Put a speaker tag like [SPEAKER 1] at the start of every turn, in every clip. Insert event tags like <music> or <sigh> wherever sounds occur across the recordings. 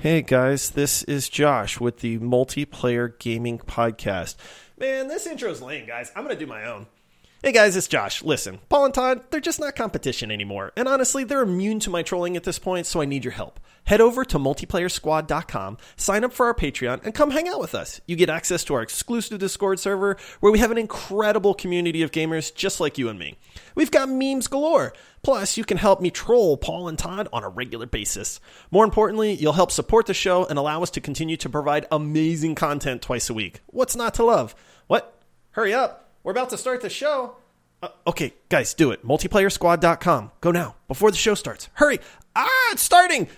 [SPEAKER 1] Hey guys, this is Josh with the Multiplayer Gaming Podcast. Man, this intro's lame, guys. I'm gonna do my own. Hey guys, it's Josh. Listen, Paul and Todd, they're just not competition anymore. And honestly, they're immune to my trolling at this point, so I need your help. Head over to multiplayersquad.com, sign up for our Patreon, and come hang out with us. You get access to our exclusive Discord server where we have an incredible community of gamers just like you and me. We've got memes galore. Plus, you can help me troll Paul and Todd on a regular basis. More importantly, you'll help support the show and allow us to continue to provide amazing content twice a week. What's not to love? What? Hurry up. We're about to start the show. Uh, okay, guys, do it. Multiplayersquad.com. Go now, before the show starts. Hurry. Ah, it's starting.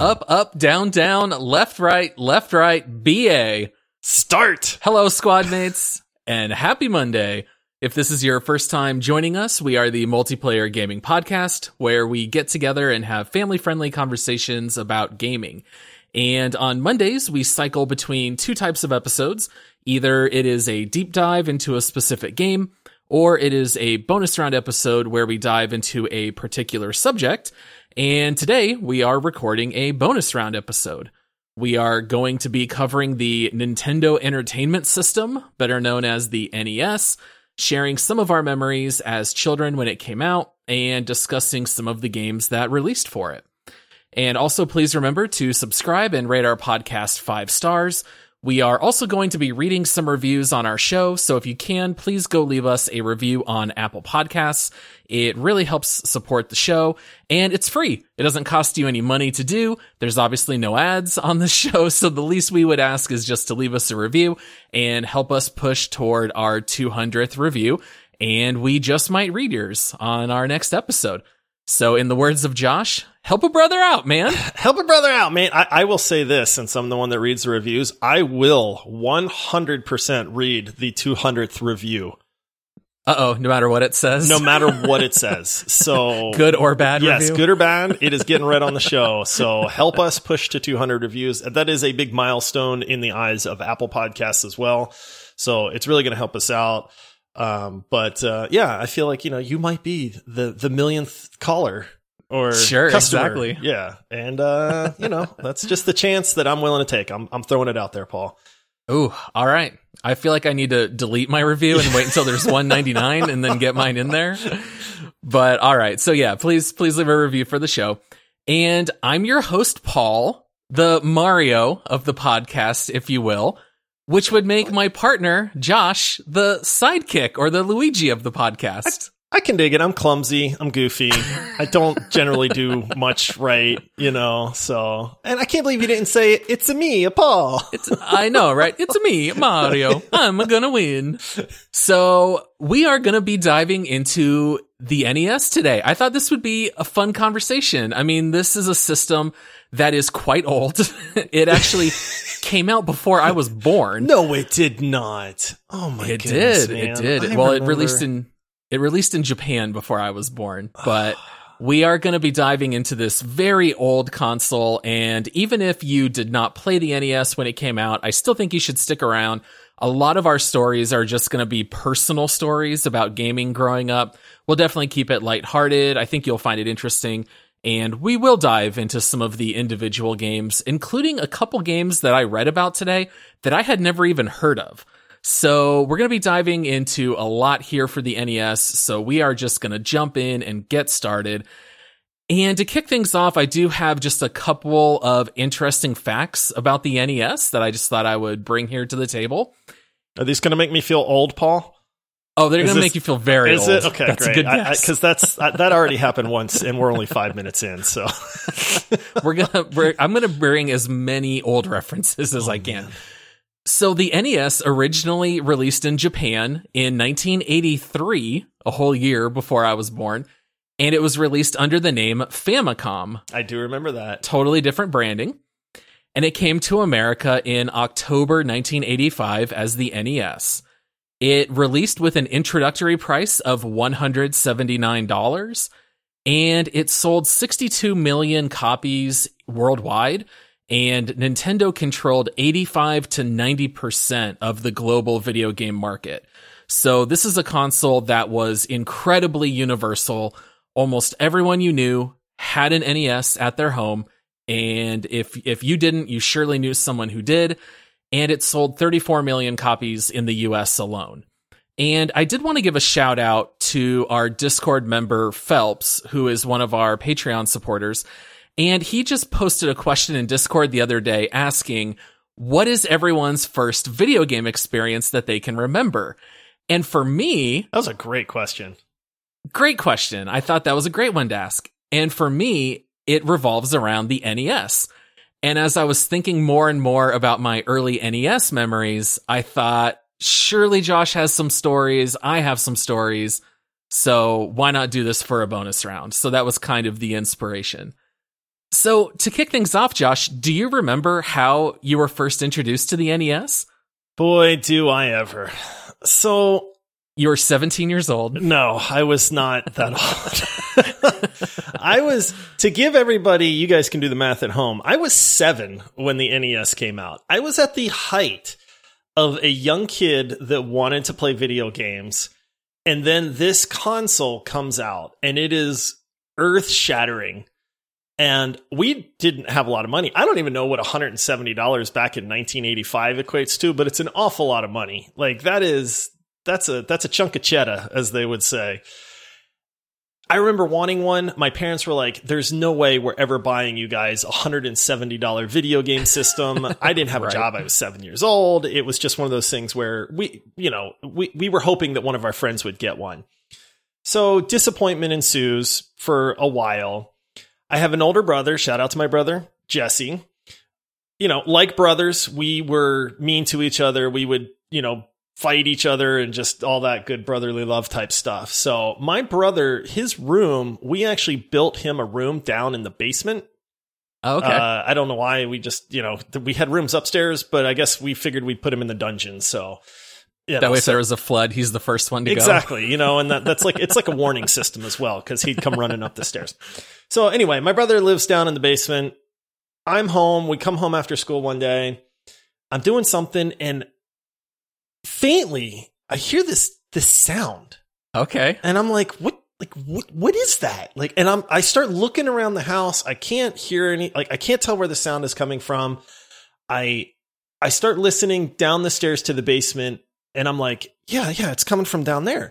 [SPEAKER 2] Up, up, down, down, left, right, left, right, BA.
[SPEAKER 1] Start.
[SPEAKER 2] Hello, squad mates, and happy Monday. If this is your first time joining us, we are the multiplayer gaming podcast where we get together and have family friendly conversations about gaming. And on Mondays, we cycle between two types of episodes. Either it is a deep dive into a specific game, or it is a bonus round episode where we dive into a particular subject. And today we are recording a bonus round episode. We are going to be covering the Nintendo Entertainment System, better known as the NES, sharing some of our memories as children when it came out, and discussing some of the games that released for it. And also, please remember to subscribe and rate our podcast five stars. We are also going to be reading some reviews on our show, so if you can, please go leave us a review on Apple Podcasts. It really helps support the show, and it's free. It doesn't cost you any money to do. There's obviously no ads on the <laughs> show, so the least we would ask is just to leave us a review and help us push toward our 200th review, and we just might read yours on our next episode. So, in the words of Josh, help a brother out, man. <laughs>
[SPEAKER 1] Help a brother out, man. I, I will say this, since I'm the one that reads the reviews, I will 100% read the 200th review,
[SPEAKER 2] Uh oh, no matter what it says.
[SPEAKER 1] no matter what it <laughs> says. So
[SPEAKER 2] good or bad
[SPEAKER 1] Yes,
[SPEAKER 2] review.
[SPEAKER 1] good or bad, it is getting read on the <laughs> show. So help us push to 200 reviews. That is a big milestone in the eyes of Apple Podcasts as well. So it's really going to help us out. Um, but uh, yeah, I feel like you know you might be the the millionth caller or
[SPEAKER 2] Sure,
[SPEAKER 1] customer.
[SPEAKER 2] exactly.
[SPEAKER 1] Yeah, and uh, <laughs> you know that's just the chance that I'm willing to take. I'm I'm throwing it out there, Paul.
[SPEAKER 2] Ooh, all right. I feel like I need to delete my review and wait until there's 199 and then get mine in there. But all right. So yeah, please, please leave a review for the show. And I'm your host, Paul, the Mario of the podcast, if you will, which would make my partner, Josh, the sidekick or the Luigi of the podcast.
[SPEAKER 1] I can dig it. I'm clumsy. I'm goofy. I don't generally do much right, you know. So, and I can't believe you didn't say it's a me, a Paul.
[SPEAKER 2] It's, I know, right? It's a me, Mario. I'm gonna win. So we are gonna be diving into the NES today. I thought this would be a fun conversation. I mean, this is a system that is quite old. <laughs> it actually <laughs> came out before I was born.
[SPEAKER 1] No, it did not. Oh my god.
[SPEAKER 2] it
[SPEAKER 1] goodness,
[SPEAKER 2] did.
[SPEAKER 1] man.
[SPEAKER 2] It did.
[SPEAKER 1] I
[SPEAKER 2] well, it released in it released in Japan before I was born, <sighs> but we are going to be diving into this very old console and even if you did not play the NES when it came out, I still think you should stick around. A lot of our stories are just going to be personal stories about gaming growing up. We'll definitely keep it lighthearted. I think you'll find it interesting. And we will dive into some of the individual games, including a couple games that I read about today that I had never even heard of. So we're going to be diving into a lot here for the NES. So we are just going to jump in and get started. And to kick things off, I do have just a couple of interesting facts about the NES that I just thought I would bring here to the table.
[SPEAKER 1] Are these going to make me feel old, Paul?
[SPEAKER 2] Oh, they're going to make you feel very
[SPEAKER 1] Is
[SPEAKER 2] old.
[SPEAKER 1] it okay?
[SPEAKER 2] That's
[SPEAKER 1] great. Because that's I, that already happened once, and we're only five minutes in. So <laughs>
[SPEAKER 2] we're gonna we're, I'm gonna bring as many old references as oh, I can. So the NES originally released in Japan in 1983, a whole year before I was born, and it was released under the name Famicom,
[SPEAKER 1] I do remember that.
[SPEAKER 2] totally different branding. And it came to America in October 1985 as the NES. It released with an introductory price of $179 and it sold 62 million copies worldwide and Nintendo controlled 85 to 90% of the global video game market. So this is a console that was incredibly universal. Almost everyone you knew had an NES at their home. And if, if you didn't, you surely knew someone who did. And it sold 34 million copies in the US alone. And I did want to give a shout out to our Discord member, Phelps, who is one of our Patreon supporters. And he just posted a question in Discord the other day asking, what is everyone's first video game experience that they can remember? And for me,
[SPEAKER 1] that was a great question.
[SPEAKER 2] Great question. I thought that was a great one to ask. And for me, it revolves around the NES. And as I was thinking more and more about my early NES memories, I thought, surely Josh has some stories. I have some stories. So why not do this for a bonus round? So that was kind of the inspiration. So to kick things off, Josh, do you remember how you were first introduced to the NES?
[SPEAKER 1] Boy, do I ever. So
[SPEAKER 2] you were 17 years old.
[SPEAKER 1] No, I was not that <laughs> old. <laughs> I was, to give everybody, you guys can do the math at home. I was seven when the NES came out. I was at the height of a young kid that wanted to play video games. And then this console comes out and it is earth shattering and we didn't have a lot of money. I don't even know what $170 back in 1985 equates to, but it's an awful lot of money. Like that is that's a that's a chunk of cheddar as they would say. I remember wanting one. My parents were like, "There's no way we're ever buying you guys a hundred and seventy dollar video game system." <laughs> I didn't have right. a job. I was seven years old. It was just one of those things where we, you know, we we were hoping that one of our friends would get one. So disappointment ensues for a while. I have an older brother. Shout out to my brother, Jesse. You know, like brothers, we were mean to each other. We would, you know, fight each other and just all that good brotherly love type stuff. So, my brother, his room, we actually built him a room down in the basement.
[SPEAKER 2] Oh, okay.
[SPEAKER 1] Uh, I don't know why we just, you know, we had rooms upstairs, but I guess we figured we'd put him in the dungeon. So,
[SPEAKER 2] that know, way, if there was a flood, he's the first one to
[SPEAKER 1] exactly,
[SPEAKER 2] go. Exactly.
[SPEAKER 1] You know, and that, that's like it's like a warning system as well because he'd come running up the stairs. So anyway, my brother lives down in the basement. I'm home. We come home after school one day. I'm doing something, and faintly, I hear this this sound.
[SPEAKER 2] Okay,
[SPEAKER 1] and I'm like, what? Like what? What is that? Like, and I'm I start looking around the house. I can't hear any. Like, I can't tell where the sound is coming from. I I start listening down the stairs to the basement and I'm like, yeah, yeah, it's coming from down there.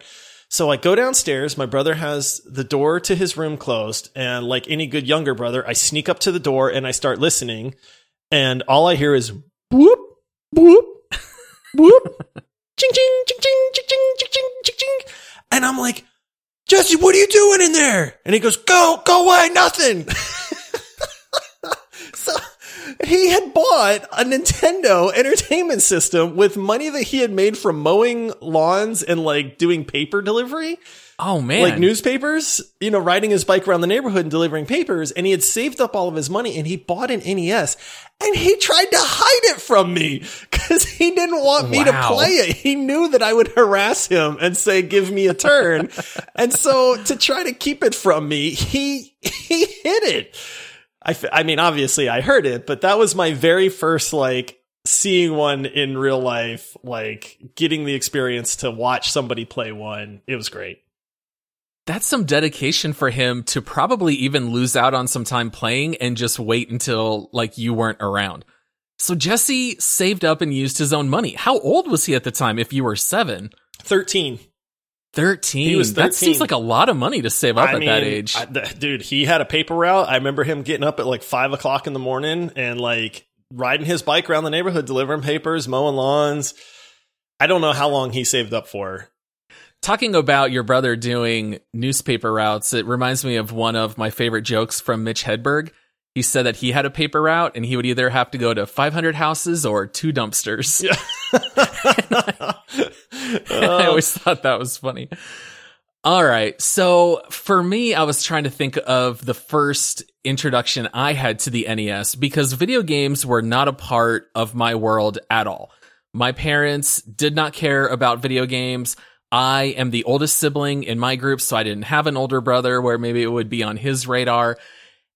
[SPEAKER 1] So I go downstairs. My brother has the door to his room closed. And like any good younger brother, I sneak up to the door and I start listening. And all I hear is boop, boop, boop, ching, ching, ching, ching, ching, ching, ching, ching, ching. And I'm like, Jesse, what are you doing in there? And he goes, go, go away, nothing. <laughs> so he had bought a Nintendo entertainment system with money that he had made from mowing lawns and like doing paper delivery.
[SPEAKER 2] Oh man.
[SPEAKER 1] Like newspapers, you know, riding his bike around the neighborhood and delivering papers. And he had saved up all of his money and he bought an NES and he tried to hide it from me because he didn't want me wow. to play it. He knew that I would harass him and say, give me a turn. <laughs> and so to try to keep it from me, he, he hid it. I, I mean, obviously I heard it, but that was my very first like seeing one in real life, like getting the experience to watch somebody play one. It was great.
[SPEAKER 2] That's some dedication for him to probably even lose out on some time playing and just wait until like you weren't around. So Jesse saved up and used his own money. How old was he at the time if you were 7?
[SPEAKER 1] 13.
[SPEAKER 2] 13. He was 13. That seems like a lot of money to save up I at mean, that age.
[SPEAKER 1] I, dude, he had a paper route. I remember him getting up at like five o'clock in the morning and like riding his bike around the neighborhood, delivering papers, mowing lawns. I don't know how long he saved up for.
[SPEAKER 2] Talking about your brother doing newspaper routes, it reminds me of one of my favorite jokes from Mitch Hedberg he said that he had a paper route and he would either have to go to 500 houses or two dumpsters. Yeah. <laughs> <laughs> I, I always thought that was funny. All right. So for me, I was trying to think of the first introduction I had to the NES because video games were not a part of my world at all. My parents did not care about video games. I am the oldest sibling in my group, so I didn't have an older brother where maybe it would be on his radar.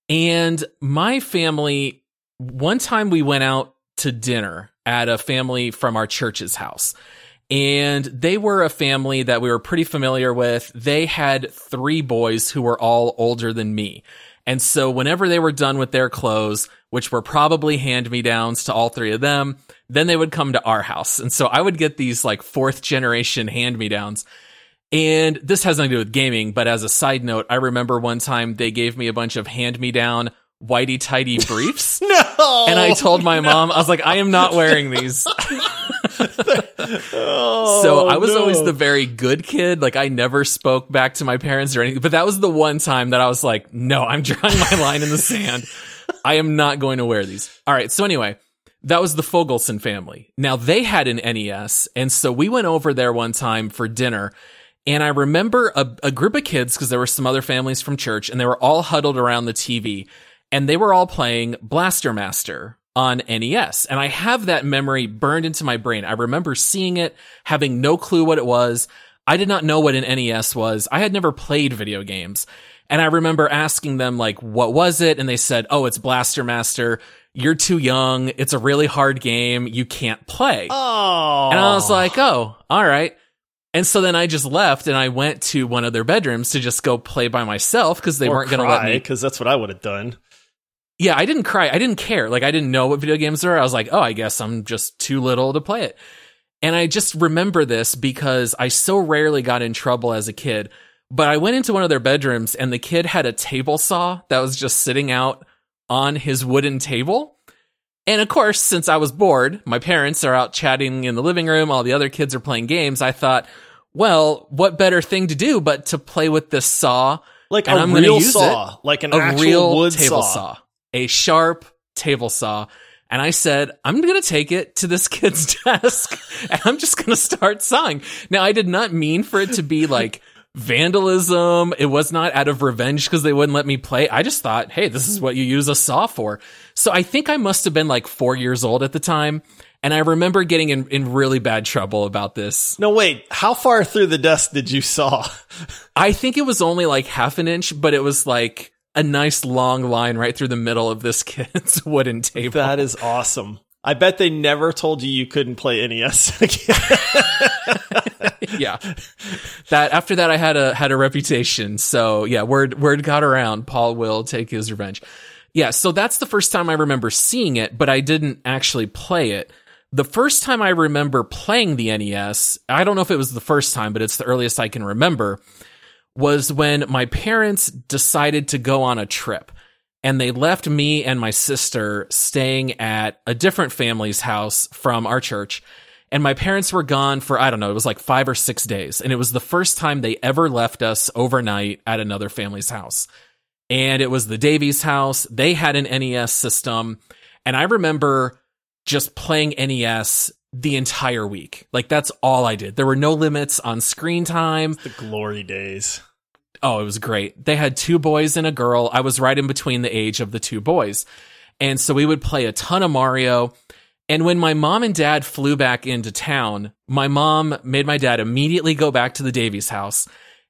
[SPEAKER 2] And my family, one time we went out to dinner at a family from our church's house. And they were a family that we were pretty familiar with. They had three boys who were all older than me. And so whenever they were done with their clothes, which were probably hand me downs to all three of them, then they would come to our house. And so I would get these like fourth generation hand me downs. And this has nothing to do with gaming, but as a side note, I remember one time they gave me a bunch of hand me down whitey tidy briefs. <laughs>
[SPEAKER 1] no.
[SPEAKER 2] And I told my <laughs> mom, I was like, I am not wearing these. <laughs>
[SPEAKER 1] Oh,
[SPEAKER 2] so I oh, was
[SPEAKER 1] no.
[SPEAKER 2] always the very good kid. Like I never spoke back to my parents or anything, but that was the one time that I was like, no, I'm <laughs> drawing my line in the sand. I am not going to wear these. All right. So anyway, that was the Fogelson family. Now they had an NES. And so we went over there one time for dinner. And I remember a, a group of kids because there were some other families from church and they were all huddled around the TV and they were all playing Blaster Master on NES. And I have that memory burned into my brain. I remember seeing it, having no clue what it was. I did not know what an NES was. I had never played video games. And I remember asking them, like, what was it? And they said, oh, it's Blaster Master. You're too young. It's a really hard game. You can't play.
[SPEAKER 1] Oh.
[SPEAKER 2] And I was like, oh, all right. And so then I just left and I went to one of their bedrooms to just go play by myself because they weren't going to let me.
[SPEAKER 1] because that's what I would have done.
[SPEAKER 2] Yeah, I didn't cry. I didn't care. Like I didn't know what video games were. I was like, oh, I guess I'm just too little to play it. And I just remember this because I so rarely got in trouble as a kid. But I went into one of their bedrooms and the kid had a table saw that was just sitting out on his wooden table. And of course, since I was bored, my parents are out chatting in the living room, all the other kids are playing games. I thought, well, what better thing to do but to play with this saw?
[SPEAKER 1] Like a real saw, like an
[SPEAKER 2] a
[SPEAKER 1] actual
[SPEAKER 2] real
[SPEAKER 1] wood
[SPEAKER 2] table
[SPEAKER 1] saw.
[SPEAKER 2] saw. A sharp table saw. And I said, I'm going to take it to this <laughs> kid's desk and I'm just going to start sawing. Now, I did not mean for it to be like vandalism. It was not out of revenge because they wouldn't let me play. I just thought, hey, this is what you use a saw for. So I think I must have been like four years old at the time. And I remember getting in, in really bad trouble about this.
[SPEAKER 1] No, wait. How far through the desk did you saw?
[SPEAKER 2] I think it was only like half an inch, but it was like a nice long line right through the middle of this <laughs> kid's wooden table.
[SPEAKER 1] That is awesome. I bet they never told you you couldn't play NES <laughs> again. <laughs>
[SPEAKER 2] yeah. That after that I had a had a reputation. So yeah, word word got around. Paul will take his revenge. Yeah, so that's the first time I remember seeing it, but I didn't actually play it. The first time I remember playing the NES, I don't know if it was the first time, but it's the earliest I can remember, was when my parents decided to go on a trip. And they left me and my sister staying at a different family's house from our church. And my parents were gone for, I don't know, it was like five or six days. And it was the first time they ever left us overnight at another family's house. And it was the Davies house. They had an NES system. And I remember just playing NES the entire week. Like that's all I did. There were no limits on screen time.
[SPEAKER 1] the glory days.
[SPEAKER 2] Oh, it was great. They had two boys and a girl. I was right in between the age of the two boys. And so we would play a ton of Mario. And when my mom and dad flew back into town, my mom made my dad immediately go back to the Davies house.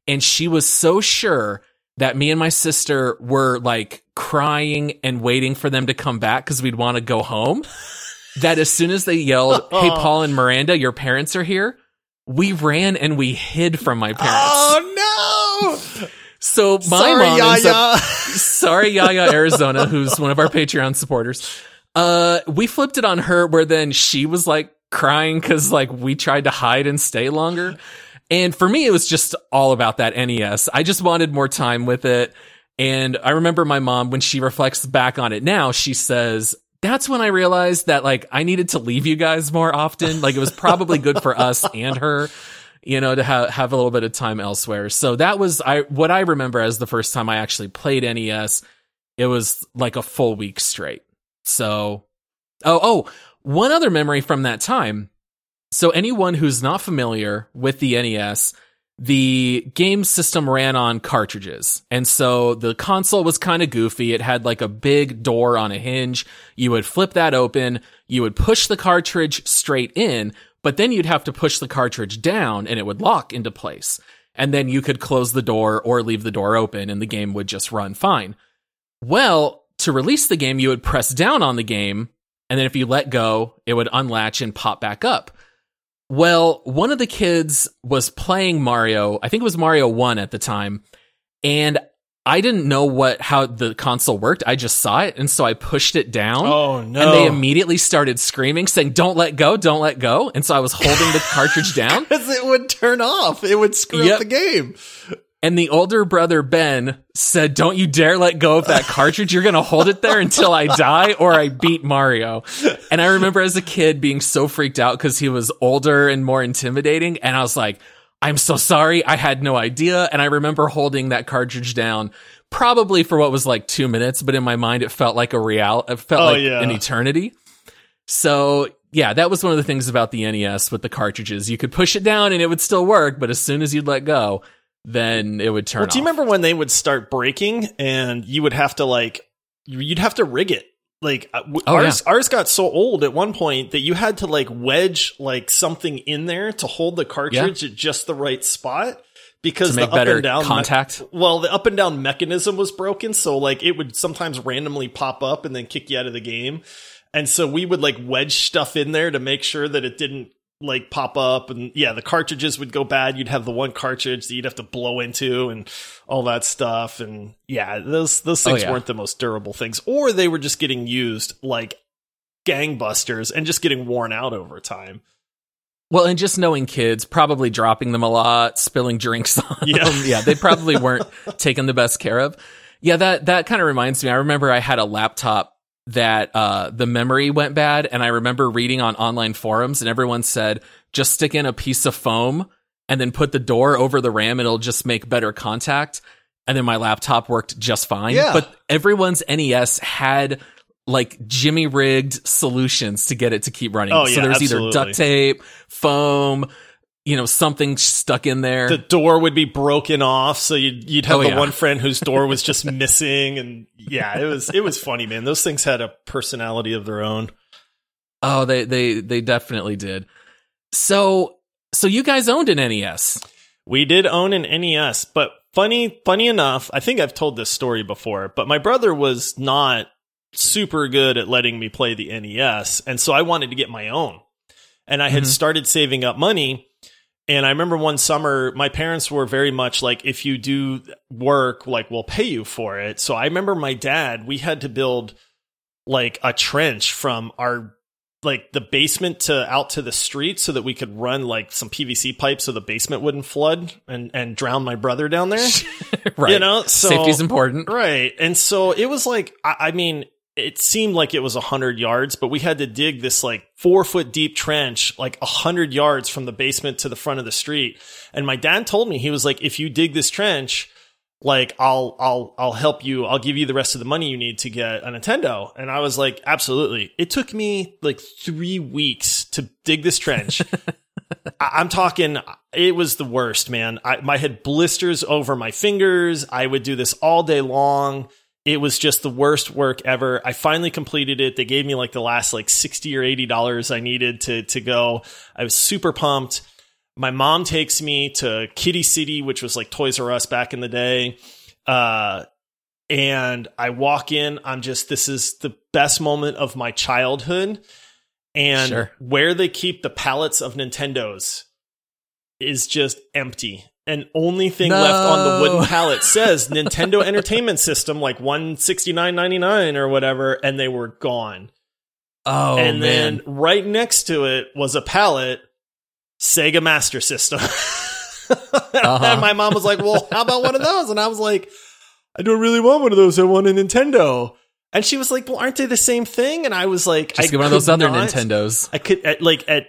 [SPEAKER 2] And she was so sure that me and my sister were like crying and waiting for them to come back because we'd want to go home. <laughs> that as soon as they yelled, <laughs> Hey, Paul and Miranda, your parents are here, we ran and we hid from my parents.
[SPEAKER 1] Oh no!
[SPEAKER 2] So my
[SPEAKER 1] Sorry,
[SPEAKER 2] mom ends
[SPEAKER 1] Yaya.
[SPEAKER 2] up, <laughs> sorry, Yaya Arizona, who's one of our Patreon supporters. Uh, we flipped it on her where then she was like crying because like we tried to hide and stay longer. And for me, it was just all about that NES. I just wanted more time with it. And I remember my mom, when she reflects back on it now, she says, that's when I realized that like I needed to leave you guys more often. Like it was probably good for us and her, <laughs> you know, to have have a little bit of time elsewhere. So that was I what I remember as the first time I actually played NES. It was like a full week straight. So oh oh, one other memory from that time. So anyone who's not familiar with the NES, the game system ran on cartridges. And so the console was kind of goofy. It had like a big door on a hinge. You would flip that open. You would push the cartridge straight in, but then you'd have to push the cartridge down and it would lock into place. And then you could close the door or leave the door open and the game would just run fine. Well, to release the game, you would press down on the game. And then if you let go, it would unlatch and pop back up. Well, one of the kids was playing Mario. I think it was Mario 1 at the time. And I didn't know what how the console worked. I just saw it and so I pushed it down.
[SPEAKER 1] Oh no.
[SPEAKER 2] And they immediately started screaming saying don't let go, don't let go. And so I was holding the cartridge <laughs> down
[SPEAKER 1] Because it would turn off. It would screw
[SPEAKER 2] Yep.
[SPEAKER 1] up the game.
[SPEAKER 2] and the older brother Ben said don't you dare let go of that cartridge. You're going to hold it there until I die or I beat Mario. And I remember as a kid being so freaked out cuz he was older and more intimidating and I was like I'm so sorry. I had no idea. And I remember holding that cartridge down probably for what was like two minutes, but in my mind, it felt like a real, it felt
[SPEAKER 1] Oh,
[SPEAKER 2] like
[SPEAKER 1] yeah.
[SPEAKER 2] an eternity. So yeah, that was one of the things about the NES with the cartridges. You could push it down and it would still work, but as soon as you'd let go, then it would turn
[SPEAKER 1] Well, do you
[SPEAKER 2] off.
[SPEAKER 1] remember when they would start breaking and you would have to like you'd have to rig it? Like uh,
[SPEAKER 2] Oh,
[SPEAKER 1] ours, ours got so old at one point that you had to like wedge like something in there to hold the cartridge at just the right spot because the up and down me-
[SPEAKER 2] contact?
[SPEAKER 1] well, the up and down mechanism was broken, so like it would sometimes randomly pop up and then kick you out of the game. And so we would like wedge stuff in there to make sure that it didn't like pop up and yeah, the cartridges would go bad. You'd have the one cartridge that you'd have to blow into and all that stuff. And yeah, those those
[SPEAKER 2] Oh,
[SPEAKER 1] things
[SPEAKER 2] yeah.
[SPEAKER 1] weren't the most durable things. Or they were just getting used like gangbusters and just getting worn out over time.
[SPEAKER 2] Well, and just knowing kids, probably dropping them a lot, spilling drinks <laughs> on
[SPEAKER 1] Yeah.
[SPEAKER 2] them. Yeah, they probably weren't <laughs> taken the best care of. Yeah, that that kind of reminds me. I remember I had a laptop that uh, the memory went bad, and I remember reading on online forums, and everyone said just stick in a piece of foam and then put the door over the RAM, it'll just make better contact. And then my laptop worked just fine.
[SPEAKER 1] Yeah.
[SPEAKER 2] But everyone's NES had like jimmy rigged solutions to get it to keep running.
[SPEAKER 1] Oh, yeah, so
[SPEAKER 2] there's either duct tape, foam, you know, something stuck in there.
[SPEAKER 1] the door would be broken off, so you'd you'd have
[SPEAKER 2] Oh,
[SPEAKER 1] the
[SPEAKER 2] yeah.
[SPEAKER 1] one friend whose door was just <laughs> missing, and yeah, it was it was funny, man. Those things had a personality of their own.
[SPEAKER 2] oh, they they they definitely did. So so you guys owned an NES.
[SPEAKER 1] We did own an NES, but funny funny enough, I think I've told this story before, but my brother was not super good at letting me play the NES, and so I wanted to get my own. And I had
[SPEAKER 2] Mhm.
[SPEAKER 1] started saving up money. And I remember one summer, my parents were very much like, if you do work, like, we'll pay you for it. So I remember my dad, we had to build like a trench from our, like the basement to out to the street so that we could run like some PVC pipes so the basement wouldn't flood and, and drown my brother down there. <laughs>
[SPEAKER 2] right.
[SPEAKER 1] You know, so
[SPEAKER 2] Safety's important.
[SPEAKER 1] Right. And so it was like, I, I mean, it seemed like it was a hundred yards, but we had to dig this like four foot deep trench, like a hundred yards from the basement to the front of the street. And my dad told me, he was like, if you dig this trench, like I'll, I'll, I'll help you. I'll give you the rest of the money you need to get a Nintendo. And I was like, absolutely. It took me like three weeks to dig this trench. <laughs> I'm talking, it was the worst, man. I, I had blisters over my fingers. I would do this all day long. It was just the worst work ever. I finally completed it. They gave me like the last like 60 or 80 dollars I needed to, to go. I was super pumped. My mom takes me to Kiddie City, which was like Toys R Us back in the day. Uh, and I walk in. I'm just, this is the best moment of my childhood. And
[SPEAKER 2] Sure.
[SPEAKER 1] where they keep the pallets of Nintendos is just empty. And only thing
[SPEAKER 2] No.
[SPEAKER 1] left on the wooden pallet says <laughs> Nintendo Entertainment System, like one sixty nine ninety nine or whatever, and they were gone.
[SPEAKER 2] Oh
[SPEAKER 1] and
[SPEAKER 2] man.
[SPEAKER 1] then right next to it was a pallet, Sega Master System. <laughs>
[SPEAKER 2] Uh-huh.
[SPEAKER 1] And my mom was like, "Well, how about one of <laughs> those?" And I was like, "I don't really want one of those. I want a Nintendo." And she was like, "Well, aren't they the same thing?" And I was like,
[SPEAKER 2] Just
[SPEAKER 1] I
[SPEAKER 2] get one of those other
[SPEAKER 1] not-
[SPEAKER 2] Nintendos.
[SPEAKER 1] I could at, like at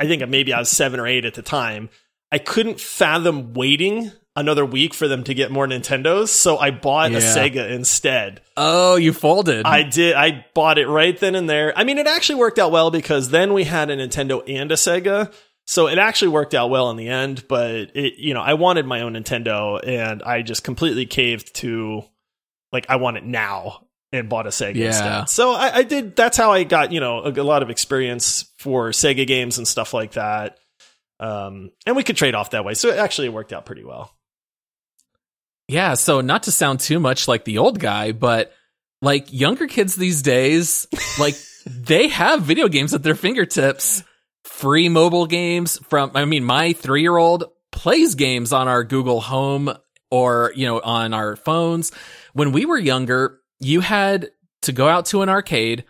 [SPEAKER 1] I think maybe I was seven or eight at the time. I couldn't fathom waiting another week for them to get more Nintendos, so I bought a Sega instead.
[SPEAKER 2] Oh, you folded.
[SPEAKER 1] I did. I bought it right then and there. I mean, it actually worked out well because then we had a Nintendo and a Sega. So it actually worked out well in the end, but it, you know, I wanted my own Nintendo and I just completely caved to like, I want it now and bought a Sega
[SPEAKER 2] Yeah.
[SPEAKER 1] instead. So I, I did, that's how I got, you know, a, a lot of experience for Sega games and stuff like that. Um, and we could trade off that way. So it actually worked out pretty well.
[SPEAKER 2] Yeah, so not to sound too much like the old guy, but like younger kids these days, <laughs> like they have video games at their fingertips free mobile games from, I mean, my three year old plays games on our Google Home or, you know, on our phones. When we were younger, you had to go out to an arcade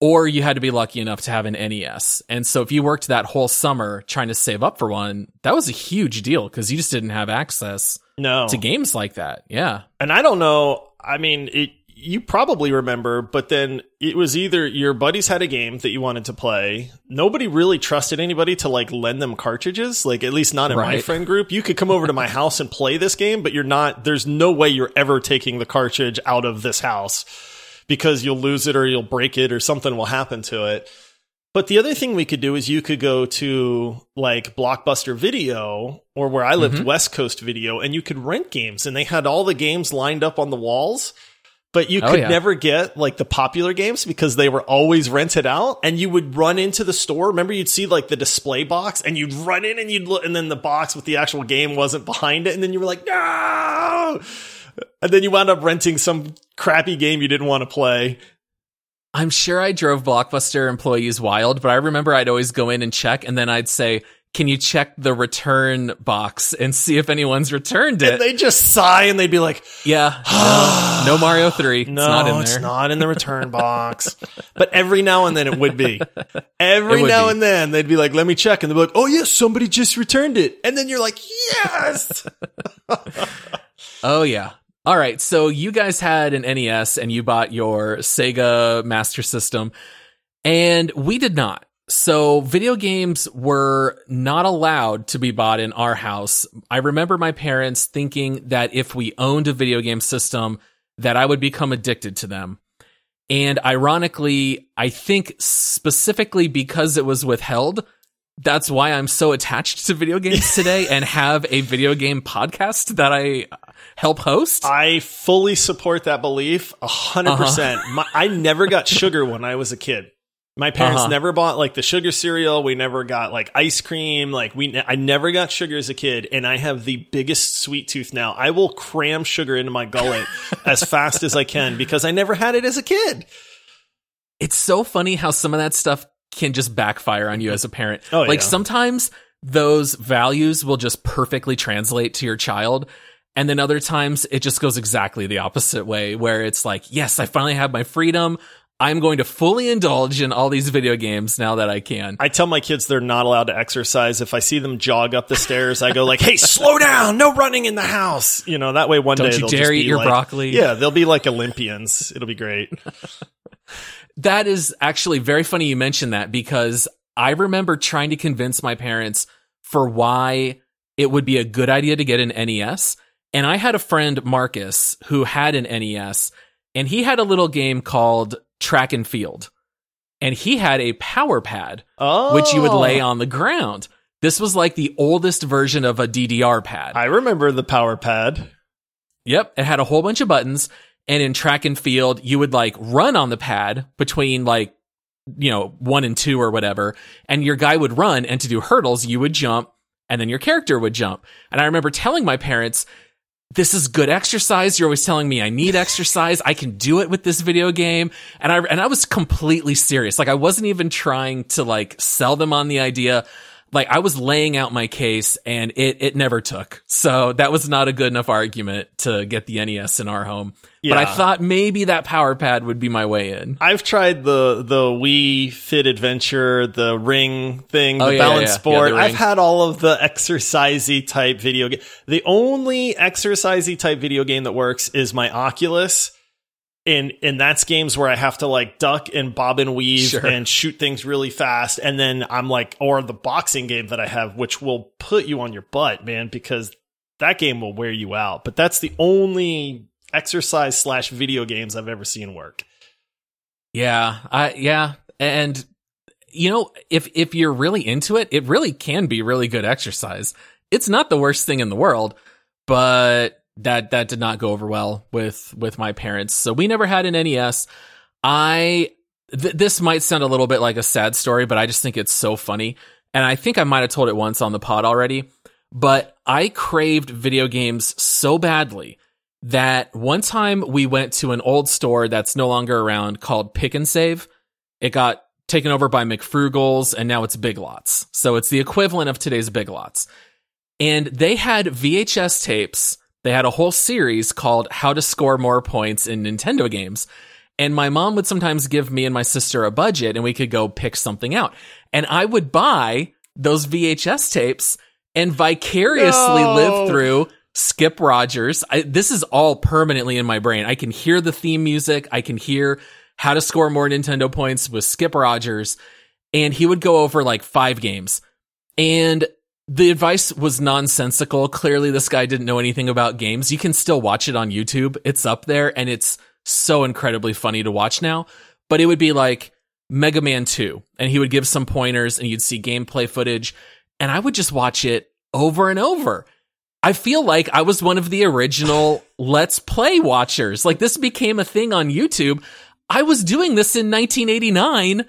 [SPEAKER 2] or you had to be lucky enough to have an NES. And so if you worked that whole summer trying to save up for one, that was a huge deal because you just didn't have access
[SPEAKER 1] no.
[SPEAKER 2] to games like that. Yeah.
[SPEAKER 1] And I don't know. I mean, it, you probably remember, but then it was either your buddies had a game that you wanted to play. Nobody really trusted anybody to like lend them cartridges, like at least not in right. my friend group. You could come over to my house and play this game, but you're not, there's no way you're ever taking the cartridge out of this house because you'll lose it or you'll break it or something will happen to it. But the other thing we could do is you could go to like Blockbuster Video or where I lived, mm-hmm. West Coast Video, and you could rent games and they had all the games lined up on the walls but you oh, could yeah. never get like the popular games because they were always rented out and you would run into the store remember you'd see like the display box and you'd run in and you'd look and then the box with the actual game wasn't behind it and then you were like no and then you wound up renting some crappy game you didn't want to play
[SPEAKER 2] I'm sure I drove Blockbuster employees wild, but I remember I'd always go in and check and then I'd say, can you check the return box and see if anyone's returned it?
[SPEAKER 1] And they just sigh and they'd be like,
[SPEAKER 2] Yeah, no, <sighs> no Mario 3.
[SPEAKER 1] No,
[SPEAKER 2] it's not in there.
[SPEAKER 1] It's not in the return <laughs> box. but every now and then it would be. Every would now be. and then they'd be like, Let me check. And they'd be like, Oh, yes, yeah, somebody just returned it. And then you're like, Yes. <laughs>
[SPEAKER 2] oh, yeah. All right. So you guys had an NES and you bought your Sega Master System, and we did not. So video games were not allowed to be bought in our house. I remember my parents thinking that if we owned a video game system, that I would become addicted to them. And ironically, I think specifically because it was withheld, that's why I'm so attached to video games today and have a video game podcast that I help host.
[SPEAKER 1] I fully support that belief. A hundred uh-huh. percent. I never got sugar when I was a kid. My parents uh-huh. never bought like the sugar cereal. We never got like ice cream. Like we, I never got sugar as a kid, and I have the biggest sweet tooth now. I will cram sugar into my gullet <laughs> as fast as I can because I never had it as a kid.
[SPEAKER 2] It's so funny how some of that stuff can just backfire on you as a parent.
[SPEAKER 1] Oh,
[SPEAKER 2] like
[SPEAKER 1] yeah.
[SPEAKER 2] sometimes those values will just perfectly translate to your child. And then other times it just goes exactly the opposite way where it's like, yes, I finally have my freedom. I'm going to fully indulge in all these video games now that I can.
[SPEAKER 1] I tell my kids they're not allowed to exercise. If I see them jog up the stairs, I go like, <laughs> "Hey, slow down! No running in the house." You know, that way one
[SPEAKER 2] Don't
[SPEAKER 1] day
[SPEAKER 2] you dare eat your
[SPEAKER 1] like,
[SPEAKER 2] broccoli.
[SPEAKER 1] Yeah, they'll be like Olympians. It'll be great. <laughs>
[SPEAKER 2] that is actually very funny you mentioned that because I remember trying to convince my parents for why it would be a good idea to get an NES. And I had a friend, Marcus, who had an NES and he had a little game called track and field. And he had a power pad,
[SPEAKER 1] oh.
[SPEAKER 2] which you would oh. lay on the ground. This was like the oldest version of a DDR pad.
[SPEAKER 1] I remember the power pad.
[SPEAKER 2] Yep. It had a whole bunch of buttons. And in track and field, you would like run on the pad between like, you know, one and two or whatever. And your guy would run. And to do hurdles, you would jump and then your character would jump. And I remember telling my parents, this is good exercise. You're always telling me I need exercise. I can do it with this video game. And I, and I was completely serious. Like I wasn't even trying to like sell them on the idea like I was laying out my case and it it never took. So that was not a good enough argument to get the NES in our home. Yeah. But I thought maybe that power pad would be my way in.
[SPEAKER 1] I've tried the the Wii Fit Adventure, the Ring thing, the
[SPEAKER 2] oh, yeah,
[SPEAKER 1] Balance
[SPEAKER 2] yeah,
[SPEAKER 1] Sport.
[SPEAKER 2] yeah,
[SPEAKER 1] I've had all of the exercisey type video game. The only exercisey type video game that works is my Oculus and and that's games where I have to like duck and bob and weave
[SPEAKER 2] sure.
[SPEAKER 1] and shoot things really fast, and then I'm like, or the boxing game that I have, which will put you on your butt, man, because that game will wear you out. But that's the only exercise slash video games I've ever seen work.
[SPEAKER 2] Yeah, I yeah, and you know, if if you're really into it, it really can be really good exercise. It's not the worst thing in the world, but that that did not go over well with with my parents. So we never had an NES. I th- this might sound a little bit like a sad story, but I just think it's so funny. And I think I might have told it once on the pod already, but I craved video games so badly that one time we went to an old store that's no longer around called Pick and Save. It got taken over by MacFrugal's, and now it's Big Lots. So it's the equivalent of today's Big Lots. And they had VHS tapes. They had a whole series called How to Score More Points in Nintendo Games. And my mom would sometimes give me and my sister a budget and we could go pick something out. And I would buy those VHS tapes and vicariously
[SPEAKER 1] No.
[SPEAKER 2] live through Skip Rogers. I, this is all permanently in my brain. I can hear the theme music. I can hear how to score more Nintendo points with Skip Rogers. And he would go over like five games. And the advice was nonsensical. Clearly, this guy didn't know anything about games. You can still watch it on YouTube. It's up there and it's so incredibly funny to watch now. But it would be like Mega Man 2, and he would give some pointers and you'd see gameplay footage. And I would just watch it over and over. I feel like I was one of the original <laughs> Let's Play watchers. Like this became a thing on YouTube. I was doing this in 1989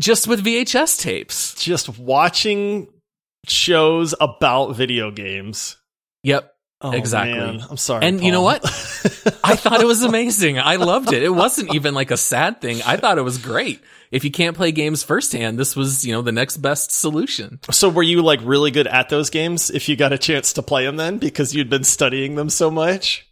[SPEAKER 2] just with VHS tapes.
[SPEAKER 1] Just watching shows about video games.
[SPEAKER 2] Yep.
[SPEAKER 1] Oh,
[SPEAKER 2] Exactly.
[SPEAKER 1] man. I'm sorry.
[SPEAKER 2] And you know what? <laughs> I thought it was amazing. I loved it. It wasn't even like a sad thing. I thought it was great. If you can't play games firsthand, this was, you know, the next best solution.
[SPEAKER 1] so were you like really good at those games if you got a chance to play them then because you'd been studying them so much?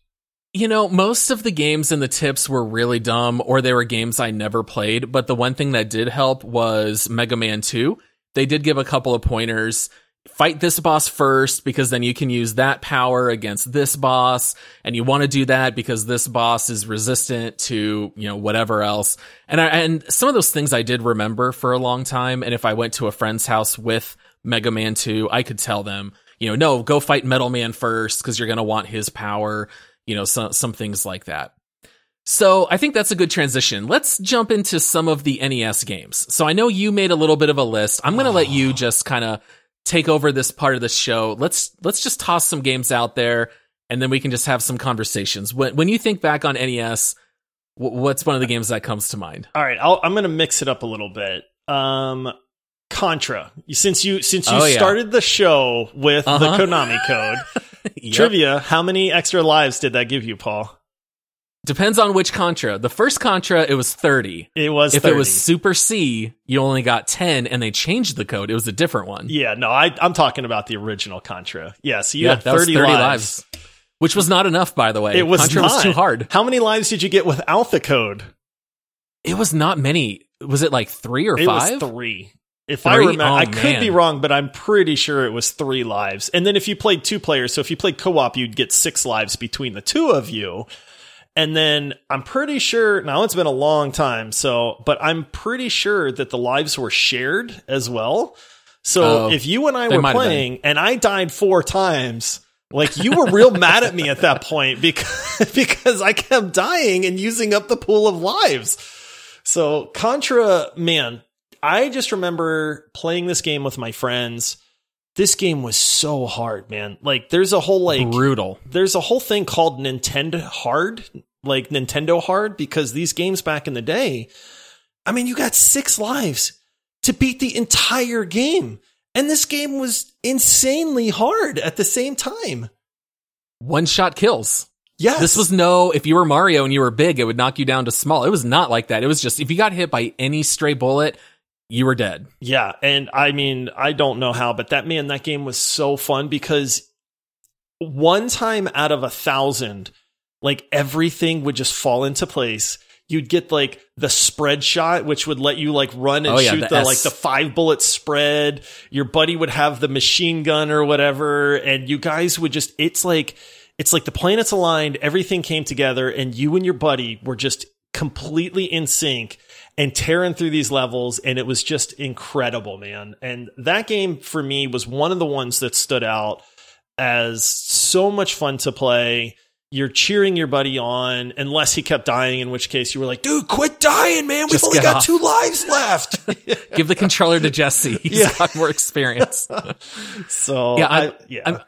[SPEAKER 2] You know, most of the games and the tips were really dumb or they were games I never played, but the one thing that did help was Mega Man 2. They did give a couple of pointers. Fight this boss first because then you can use that power against this boss and you want to do that because this boss is resistant to, you know, whatever else. And I, and some of those things I did remember for a long time and if I went to a friend's house with Mega Man 2, I could tell them, you know, no, go fight Metal Man first because you're going to want his power you know, some, some things like that. So I think that's a good transition. Let's jump into some of the NES games. So I know you made a little bit of a list. I'm going to let you ah. just kind of take over this part of the show. Let's, let's just toss some games out there and then we can just have some conversations. When, when you think back on NES, wh- what's one of the games that comes to mind?
[SPEAKER 1] All right, I'll, I'm going to mix it up a little bit. Um, Contra. Since you since you
[SPEAKER 2] Oh, yeah.
[SPEAKER 1] started the show with
[SPEAKER 2] Uh-huh.
[SPEAKER 1] the Konami code <laughs>
[SPEAKER 2] Yep.
[SPEAKER 1] trivia, how many extra lives did that give you, Paul?
[SPEAKER 2] Depends on which Contra. The first Contra, it was 30.
[SPEAKER 1] It was
[SPEAKER 2] If
[SPEAKER 1] 30.
[SPEAKER 2] it was Super C, you only got 10 and they changed the code. It was a different one.
[SPEAKER 1] yeah, no, I, I'm talking about the original Contra. Yeah, so you
[SPEAKER 2] Yeah,
[SPEAKER 1] had 30,
[SPEAKER 2] 30
[SPEAKER 1] lives.
[SPEAKER 2] lives. Which was not enough, by the way.
[SPEAKER 1] It was
[SPEAKER 2] Contra
[SPEAKER 1] not.
[SPEAKER 2] was too hard.
[SPEAKER 1] How many lives did you get without the code?
[SPEAKER 2] It was not many. Was it like three or
[SPEAKER 1] It
[SPEAKER 2] five?
[SPEAKER 1] was three. If I remember,
[SPEAKER 2] Oh,
[SPEAKER 1] I could
[SPEAKER 2] man.
[SPEAKER 1] be wrong, but I'm pretty sure it was three lives. And then if you played two players, so if you played co-op, you'd get six lives between the two of you. And then I'm pretty sure now it's been a long time, so but I'm pretty sure that the lives were shared as well. So
[SPEAKER 2] Oh,
[SPEAKER 1] if you and I were
[SPEAKER 2] might have been.
[SPEAKER 1] playing and I died four times, like you were real mad at me at that point <laughs> because <laughs> because I kept dying and using up the pool of lives. So Contra, man, I just remember playing this game with my friends. This game was so hard, man. Like there's a whole like
[SPEAKER 2] Brutal.
[SPEAKER 1] there's a whole thing called Nintendo Hard, like Nintendo Hard, because these games back in the day, I mean, you got six lives to beat the entire game. And this game was insanely hard at the same time.
[SPEAKER 2] One shot kills.
[SPEAKER 1] Yes.
[SPEAKER 2] This was no, if you were Mario and you were big, it would knock you down to small. It was not like that. It was just, if you got hit by any stray bullet, you were dead.
[SPEAKER 1] Yeah, and I mean, I don't know how, but that man, that game was so fun because one time out of a thousand, like everything would just fall into place. You'd get like the spread shot, which would let you like run and
[SPEAKER 2] Oh, yeah,
[SPEAKER 1] shoot
[SPEAKER 2] the
[SPEAKER 1] the, like the five bullet spread. Your buddy would have the machine gun or whatever, and you guys would just it's like it's like the planets aligned, everything came together, and you and your buddy were just completely in sync and tearing through these levels and it was just incredible man and that game for me was one of the ones that stood out as so much fun to play you're cheering your buddy on unless he kept dying in which case you were like dude quit dying man we've
[SPEAKER 2] Just
[SPEAKER 1] only got
[SPEAKER 2] off."
[SPEAKER 1] two lives left <laughs>
[SPEAKER 2] Give the controller to Jesse. <laughs> He's
[SPEAKER 1] Yeah.
[SPEAKER 2] got more experience. <laughs>
[SPEAKER 1] so
[SPEAKER 2] Yeah,
[SPEAKER 1] I,
[SPEAKER 2] I'm-
[SPEAKER 1] yeah
[SPEAKER 2] I'm-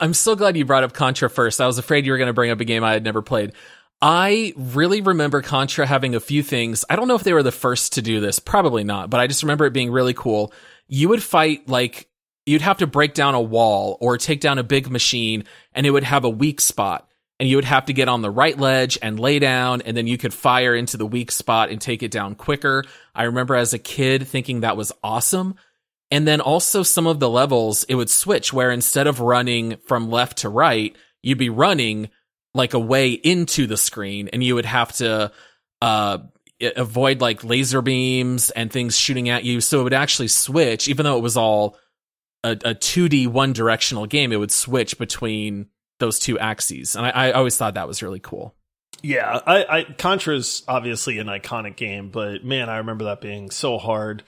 [SPEAKER 2] I'm so glad you brought up Contra first. I was afraid you were going to bring up a game I had never played. I really remember Contra having a few things. I don't know if they were the first to do this, probably not, but I just remember it being really cool. You would fight like you'd have to break down a wall or take down a big machine and it would have a weak spot. and you would have to get on the right ledge and lay down and then you could fire into the weak spot and take it down quicker. I remember as a kid thinking that was awesome. And then also some of the levels, it would switch where instead of running from left to right, you'd be running like a way into the screen and you would have to, uh, avoid like laser beams and things shooting at you. So it would actually switch, even though it was all a, a 2D one directional game, it would switch between those two axes. And I, I always thought that was really cool.
[SPEAKER 1] Yeah, I, I Contra's obviously an iconic game, but man, I remember that being so hard.